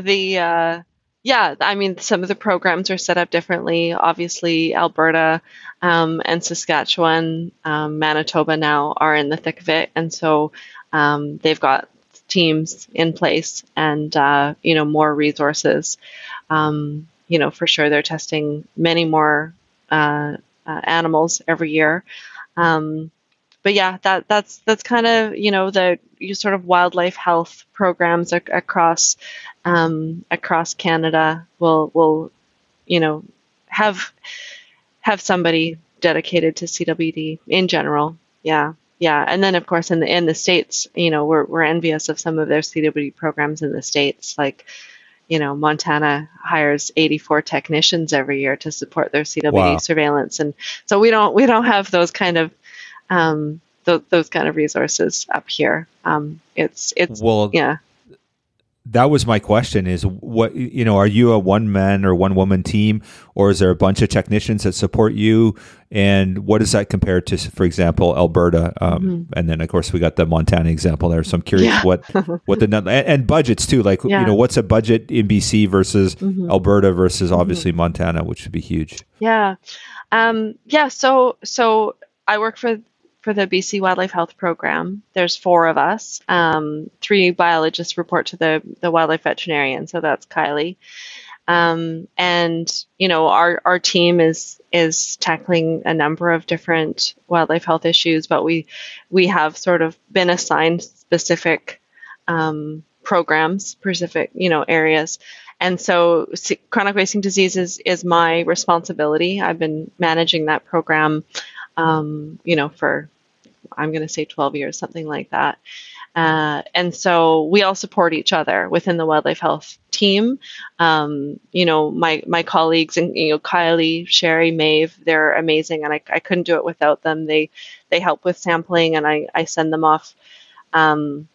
the uh, yeah, I mean some of the programs are set up differently. Obviously, Alberta um, and Saskatchewan, um, Manitoba now are in the thick of it, and so um, they've got teams in place and uh, you know more resources. Um, you know, for sure, they're testing many more uh, uh, animals every year. Um, but yeah, that that's that's kind of you know the you sort of wildlife health programs ac- across um, across Canada will will you know have have somebody dedicated to CWD in general. Yeah yeah, and then of course in the in the states, you know, we're we're envious of some of their CWD programs in the states. Like, you know, Montana hires 84 technicians every year to support their CWD wow. surveillance, and so we don't we don't have those kind of um, th- those kind of resources up here. Um, it's it's well, yeah that was my question is what you know are you a one man or one woman team or is there a bunch of technicians that support you and what does that compare to for example alberta um, mm-hmm. and then of course we got the montana example there so i'm curious yeah. what what the and, and, budgets too like yeah. you know what's a budget in bc versus mm-hmm. alberta versus mm-hmm. obviously mm-hmm. montana which would be huge yeah um, yeah so so i work for for the BC Wildlife Health Program. There's four of us. Um, three biologists report to the, the wildlife veterinarian, so that's Caeley. Um, and you know our our team is is tackling a number of different wildlife health issues, but we we have sort of been assigned specific um, programs, specific you know areas. And so chronic wasting disease is, is my responsibility. I've been managing that program, um, you know, for I'm going to say 12 years, something like that. Uh, and so we all support each other within the wildlife health team. Um, you know, my my colleagues and you know Caeley, Sherry, Maeve, they're amazing, and I, I couldn't do it without them. They they help with sampling, and I I send them off um,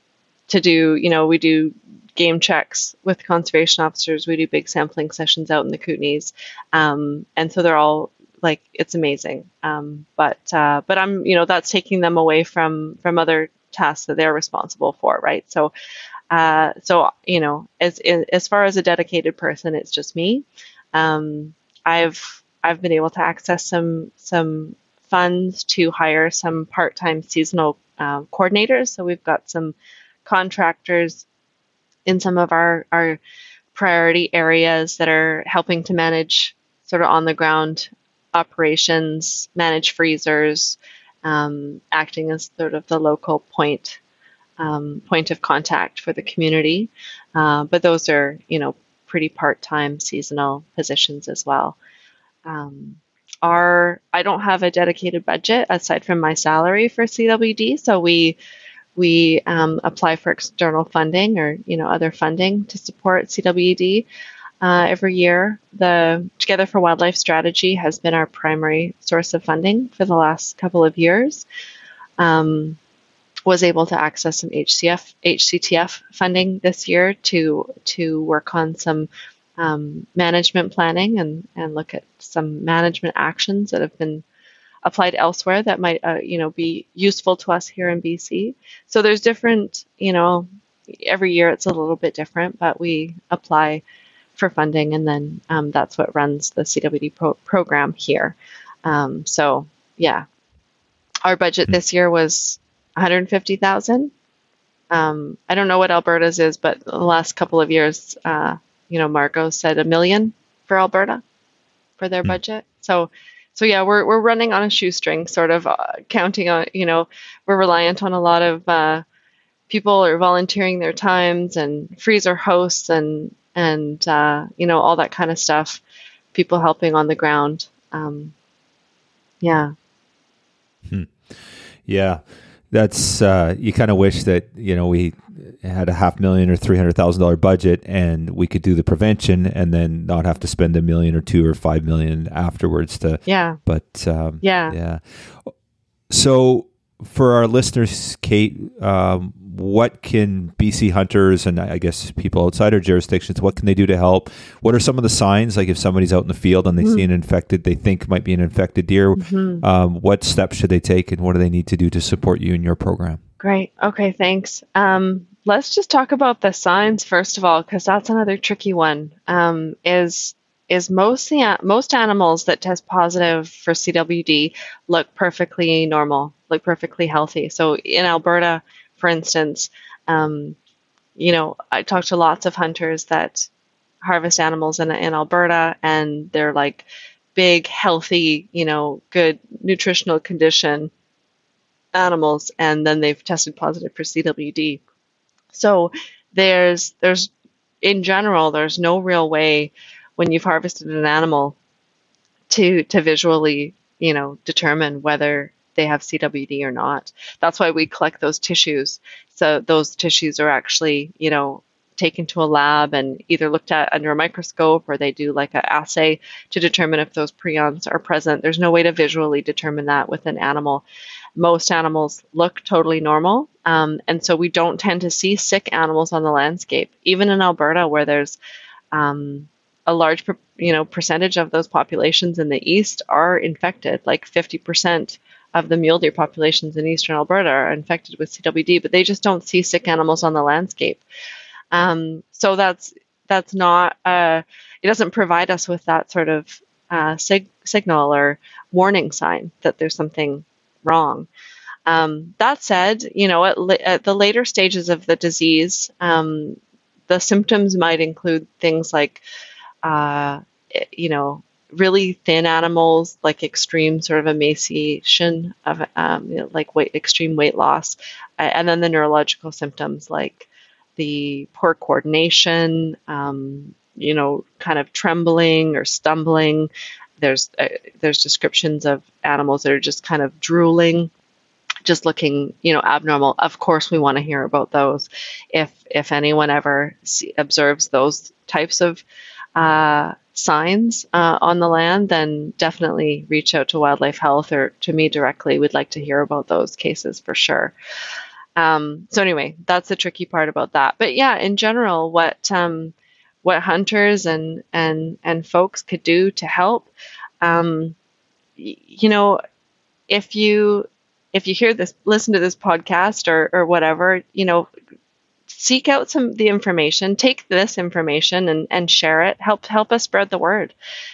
to do. You know, we do game checks with conservation officers. We do big sampling sessions out in the Kootenays, um, and so they're all like it's amazing. Um, but uh, but I'm you know that's taking them away from from other tasks that they're responsible for, right? So uh, so you know as as far as a dedicated person, it's just me. Um, I've I've been able to access some some funds to hire some part-time seasonal uh, coordinators. So we've got some contractors in some of our our priority areas that are helping to manage sort of on the ground operations, manage freezers, um, acting as sort of the local point um, point of contact for the community. Uh, but those are, you know, pretty part-time seasonal positions as well. Um, our I don't have a dedicated budget aside from my salary for CWD, so we we um, apply for external funding or you know other funding to support CWD uh, every year. The Together for Wildlife strategy has been our primary source of funding for the last couple of years. Um, was able to access some HCF HCTF funding this year to to work on some um, management planning and and look at some management actions that have been applied elsewhere that might uh, you know be useful to us here in BC. So there's different you know every year it's a little bit different, but we apply for funding and then um, that's what runs the CWD pro- program here. Um, so yeah, our budget hmm. this year was 150,000. Um, I don't know what Alberta's is, but the last couple of years, uh, you know, Margot said a million for Alberta for their mm. budget. So, so yeah, we're we're running on a shoestring, sort of uh, counting on, you know, we're reliant on a lot of uh, people are volunteering their times and freezer hosts and and uh, you know all that kind of stuff. People helping on the ground. Um, yeah. Hmm. Yeah that's uh, you kind of wish that you know we had a half million or three hundred thousand dollar budget and we could do the prevention and then not have to spend a million or two or five million afterwards to yeah but um, yeah yeah so for our listeners cait um, what can BC hunters and I guess people outside our jurisdictions, what can they do to help? What are some of the signs? Like if somebody's out in the field and they mm-hmm. see an infected, they think might be an infected deer, mm-hmm. um, what steps should they take and what do they need to do to support you in your program? Great. Okay, thanks. Um, let's just talk about the signs first of all, because that's another tricky one. Um, is is most most animals that test positive for CWD look perfectly normal, look perfectly healthy. So in Alberta, for instance, um, you know, I talk to lots of hunters that harvest animals in, in Alberta and they're like big, healthy, you know, good nutritional condition animals, and then they've tested positive for CWD. So there's there's in general there's no real way when you've harvested an animal to to visually you know determine whether they have CWD or not. That's why we collect those tissues. So those tissues are actually, you know, taken to a lab and either looked at under a microscope or they do like an assay to determine if those prions are present. There's no way to visually determine that with an animal. Most animals look totally normal, um, and so we don't tend to see sick animals on the landscape. Even in Alberta, where there's um, a large, you know, percentage of those populations in the east are infected, like 50 percent of the mule deer populations in eastern Alberta are infected with CWD, but they just don't see sick animals on the landscape. Um, so that's that's not uh, it doesn't provide us with that sort of uh, sig- signal or warning sign that there's something wrong. Um, that said, you know, at, at, the later stages of the disease, um, the symptoms might include things like, uh, you know, really thin animals, like extreme sort of emaciation of um, you know, like weight, extreme weight loss, and then the neurological symptoms like the poor coordination, um, you know, kind of trembling or stumbling. There's uh, there's descriptions of animals that are just kind of drooling, just looking, you know, abnormal. Of course, we want to hear about those. If if anyone ever see, observes those types of uh, signs uh, on the land, then definitely reach out to Wildlife Health or to me directly. We'd like to hear about those cases for sure. Um, so anyway, that's the tricky part about that. But yeah, in general, what um, what hunters and and and folks could do to help, um, you know, if you if you hear this, listen to this podcast or or whatever, you know, seek out some the information take this information and, and share it. Help help us spread the word.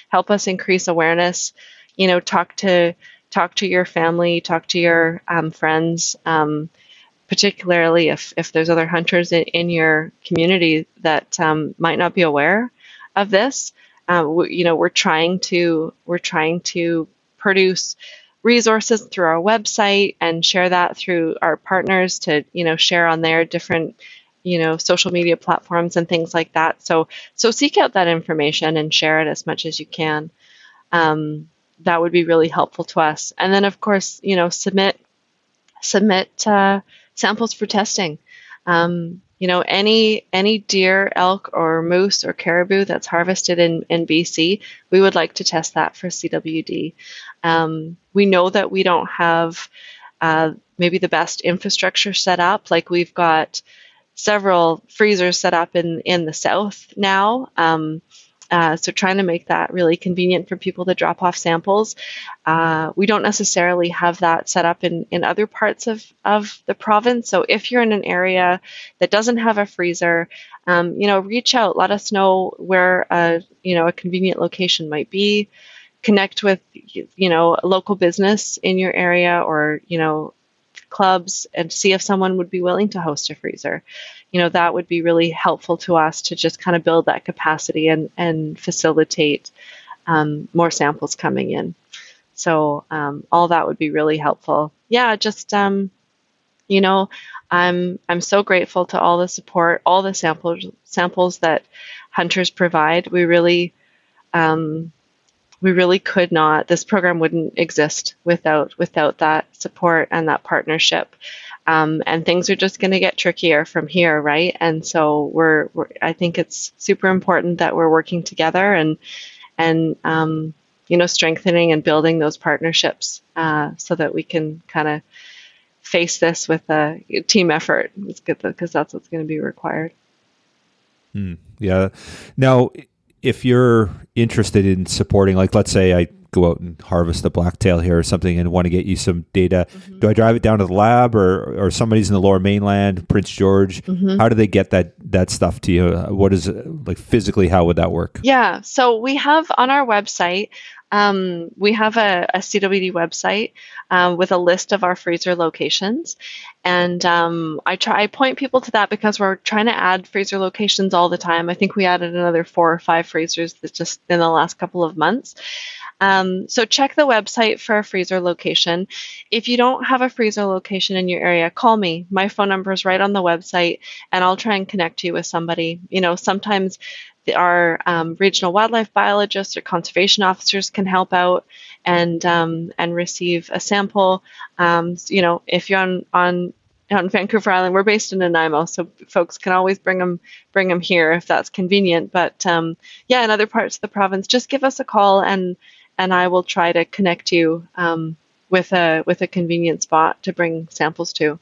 Help us increase awareness. You know talk to talk to your family talk to your um, friends um, particularly if, if there's other hunters in, in your community that um, might not be aware of this. Uh, we, you know we're trying to we're trying to produce resources through our website and share that through our partners to you know share on their different you know social media platforms and things like that. So so seek out that information and share it as much as you can. Um, that would be really helpful to us. And then of course you know submit submit uh, samples for testing. Um, you know any any deer elk or moose or caribou that's harvested in, in bc we would like to test that for cwd um, we know that we don't have uh, maybe the best infrastructure set up. Like we've got several freezers set up in in the south now um, uh, so trying to make that really convenient for people to drop off samples. Uh, we don't necessarily have that set up in, in other parts of, of the province. So if you're in an area that doesn't have a freezer, um, you know, reach out, let us know where a, you know, a convenient location might be. Connect with, you know, a local business in your area or, you know, clubs and see if someone would be willing to host a freezer you know that would be really helpful to us to just kind of build that capacity and and facilitate um, more samples coming in. So um, all that would be really helpful. Yeah, just um, you know, I'm I'm so grateful to all the support, all the samples samples that hunters provide. We really um, we really could not. This program wouldn't exist without without that support and that partnership. Um, and things are just going to get trickier from here, right? And so we're, we're, I think it's super important that we're working together and and um, you know strengthening and building those partnerships uh, so that we can kind of face this with a team effort. Because that's what's going to be required. Mm, yeah. Now, if you're interested in supporting, like let's say I go out and harvest a blacktail here or something and want to get you some data, mm-hmm. do I drive it down to the lab or or somebody's in the Lower Mainland, Prince George? Mm-hmm. How do they get that that stuff to you? What is it, like physically? How would that work? Yeah, so we have on our website. Um, we have a, a CWD website um, with a list of our freezer locations, and um, I try I point people to that because we're trying to add freezer locations all the time. I think we added another four or five freezers just in the last couple of months. Um, so check the website for a freezer location. If you don't have a freezer location in your area, call me. My phone number is right on the website, and I'll try and connect you with somebody. You know, sometimes our um, regional wildlife biologists or conservation officers can help out and um, and receive a sample. Um, you know, if you're on on on Vancouver Island, we're based in Nanaimo, so folks can always bring them bring them here if that's convenient. But um, yeah, in other parts of the province, just give us a call and and I will try to connect you um, with a with a convenient spot to bring samples to.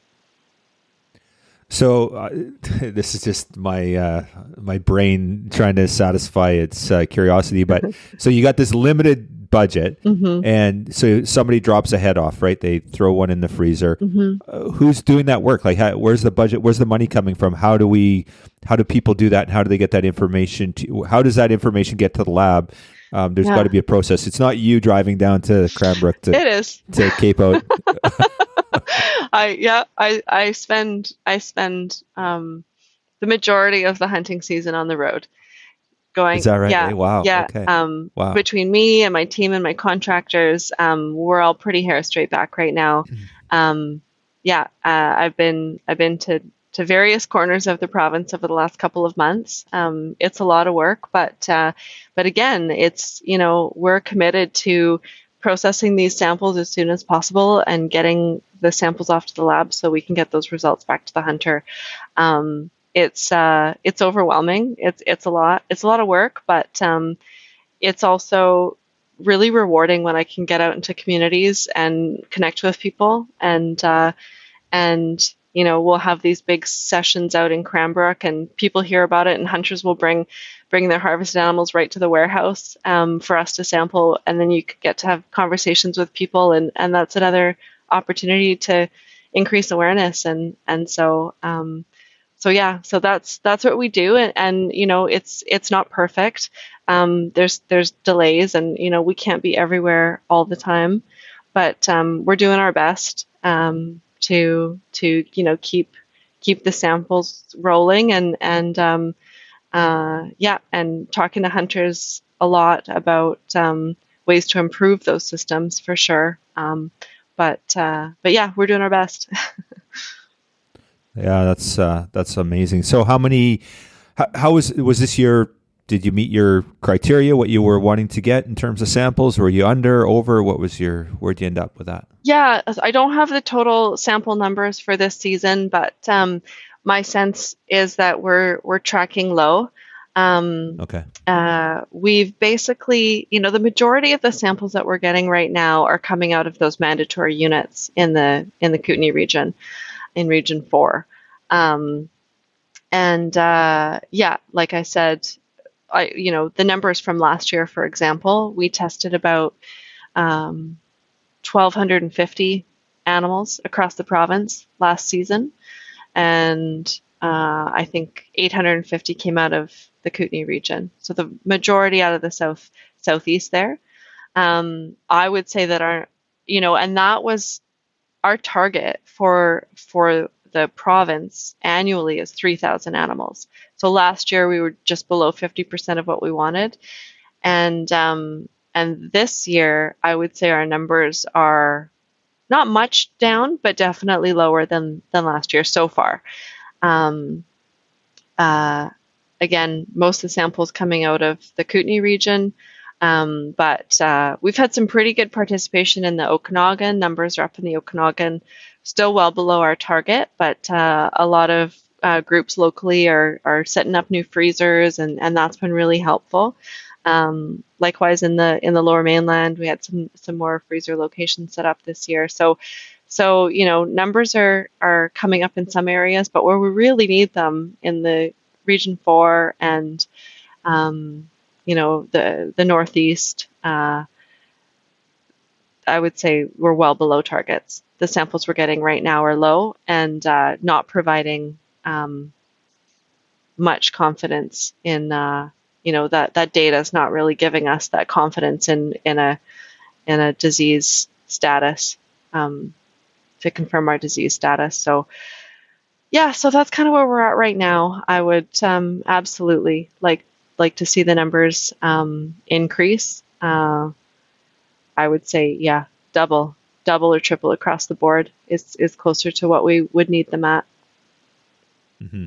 So uh, this is just my uh, my brain trying to satisfy its uh, curiosity. But so you got this limited budget, mm-hmm. and so somebody drops a head off, right? They throw one in the freezer. Mm-hmm. Uh, who's doing that work? Like, how, where's the budget? Where's the money coming from? How do we? How do people do that? And how do they get that information? To how does that information get to the lab? Um, there's yeah. got to be a process. It's not you driving down to Cranbrook to it is to Cape Out. I yeah I I spend I spend um, the majority of the hunting season on the road. Going, is that right? Yeah, hey, wow. Yeah. Okay. Um, wow. Between me and my team and my contractors, um, we're all pretty hair straight back right now. Mm-hmm. Um, yeah, uh, I've been I've been to to various corners of the province over the last couple of months. Um, it's a lot of work, but uh, but again, it's you know we're committed to processing these samples as soon as possible and getting the samples off to the lab so we can get those results back to the hunter. Um, it's uh, it's overwhelming. It's it's a lot. It's a lot of work, but um, it's also really rewarding when I can get out into communities and connect with people and uh, and you know, we'll have these big sessions out in Cranbrook, and people hear about it, and hunters will bring bring their harvested animals right to the warehouse um, for us to sample, and then you get to have conversations with people, and and that's another opportunity to increase awareness, and and so. Um, so yeah, so that's that's what we do, and, and you know it's it's not perfect. Um, there's there's delays, and you know we can't be everywhere all the time, but um, we're doing our best. Um, to to you know keep keep the samples rolling and and um, uh, yeah and talking to hunters a lot about um, ways to improve those systems for sure. Um, but uh, but yeah, we're doing our best. yeah, that's uh, that's amazing. So how many? How, how was was this year? Did you meet your criteria? What you were wanting to get in terms of samples? Were you under, over? What was your? Where'd you end up with that? Yeah, I don't have the total sample numbers for this season, but um, my sense is that we're we're tracking low. Um, okay. Uh, we've basically, you know, the majority of the samples that we're getting right now are coming out of those mandatory units in the in the Kootenay region, in Region Four, um, and uh, yeah, like I said, I you know the numbers from last year, for example, we tested about um, 1,250 animals across the province last season, and uh, I think 850 came out of the Kootenay region. So the majority out of the south southeast there. Um, I would say that our, you know, and that was our target for for the province annually is 3,000 animals. So last year we were just below 50% of what we wanted, and um, and this year I would say our numbers are not much down, but definitely lower than than last year so far. Um, uh, again, most of the samples coming out of the Kootenay region. Um, but uh, we've had some pretty good participation in the Okanagan. Numbers are up in the Okanagan, still well below our target, but uh, a lot of uh, groups locally are, are setting up new freezers, and, and that's been really helpful. Um, likewise, in the in the Lower Mainland, we had some some more freezer locations set up this year. So, so you know, numbers are are coming up in some areas, but where we really need them in the Region Four and um, you know the the Northeast. Uh, I would say we're well below targets. The samples we're getting right now are low and uh, not providing um, much confidence in uh, you know that that data is not really giving us that confidence in in a in a disease status um, to confirm our disease status. So yeah, so that's kind of where we're at right now. I would um, absolutely like like to see the numbers um, increase. Uh, I would say, yeah, double, double or triple across the board is is closer to what we would need them at. Mm-hmm.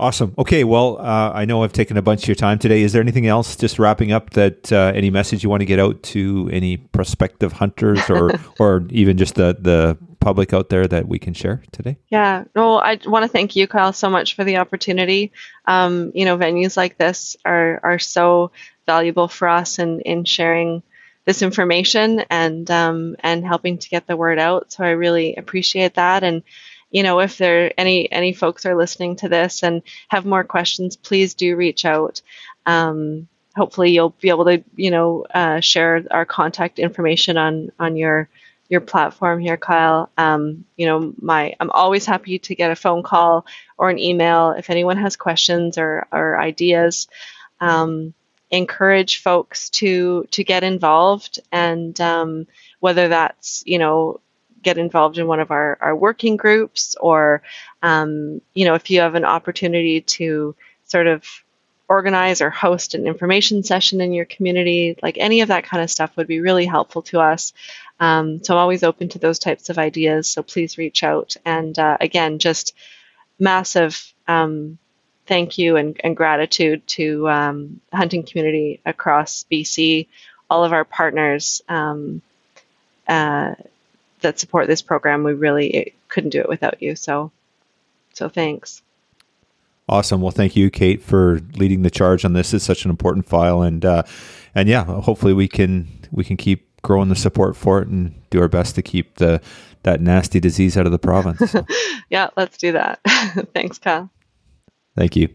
Awesome. Okay. Well, uh, I know I've taken a bunch of your time today. Is there anything else, just wrapping up, that uh, any message you want to get out to any prospective hunters, or or even just the the public out there that we can share today? Yeah, no, I want to thank you, Kyle, so much for the opportunity. Um, you know, venues like this are are so valuable for us in in sharing this information and um, and helping to get the word out. So I really appreciate that. And you know, if there any any folks are listening to this and have more questions, please do reach out. Um, hopefully, you'll be able to you know uh, share our contact information on on your your platform here, Kyle. Um, you know, my I'm always happy to get a phone call or an email if anyone has questions or, or ideas. Um, encourage folks to to get involved, and um, whether that's you know get involved in one of our, our working groups, or um, you know if you have an opportunity to sort of organize or host an information session in your community, like any of that kind of stuff would be really helpful to us. Um, so I'm always open to those types of ideas. So please reach out. And uh, again, just massive um, thank you and, and gratitude to um, hunting community across BC, all of our partners um, uh, that support this program. We really couldn't do it without you. So, so thanks. Awesome. Well, thank you, Cait, for leading the charge on this. It's such an important file, and uh, and yeah, hopefully we can we can keep growing the support for it and do our best to keep the that nasty disease out of the province. yeah, let's do that. Thanks, Kyle. Thank you.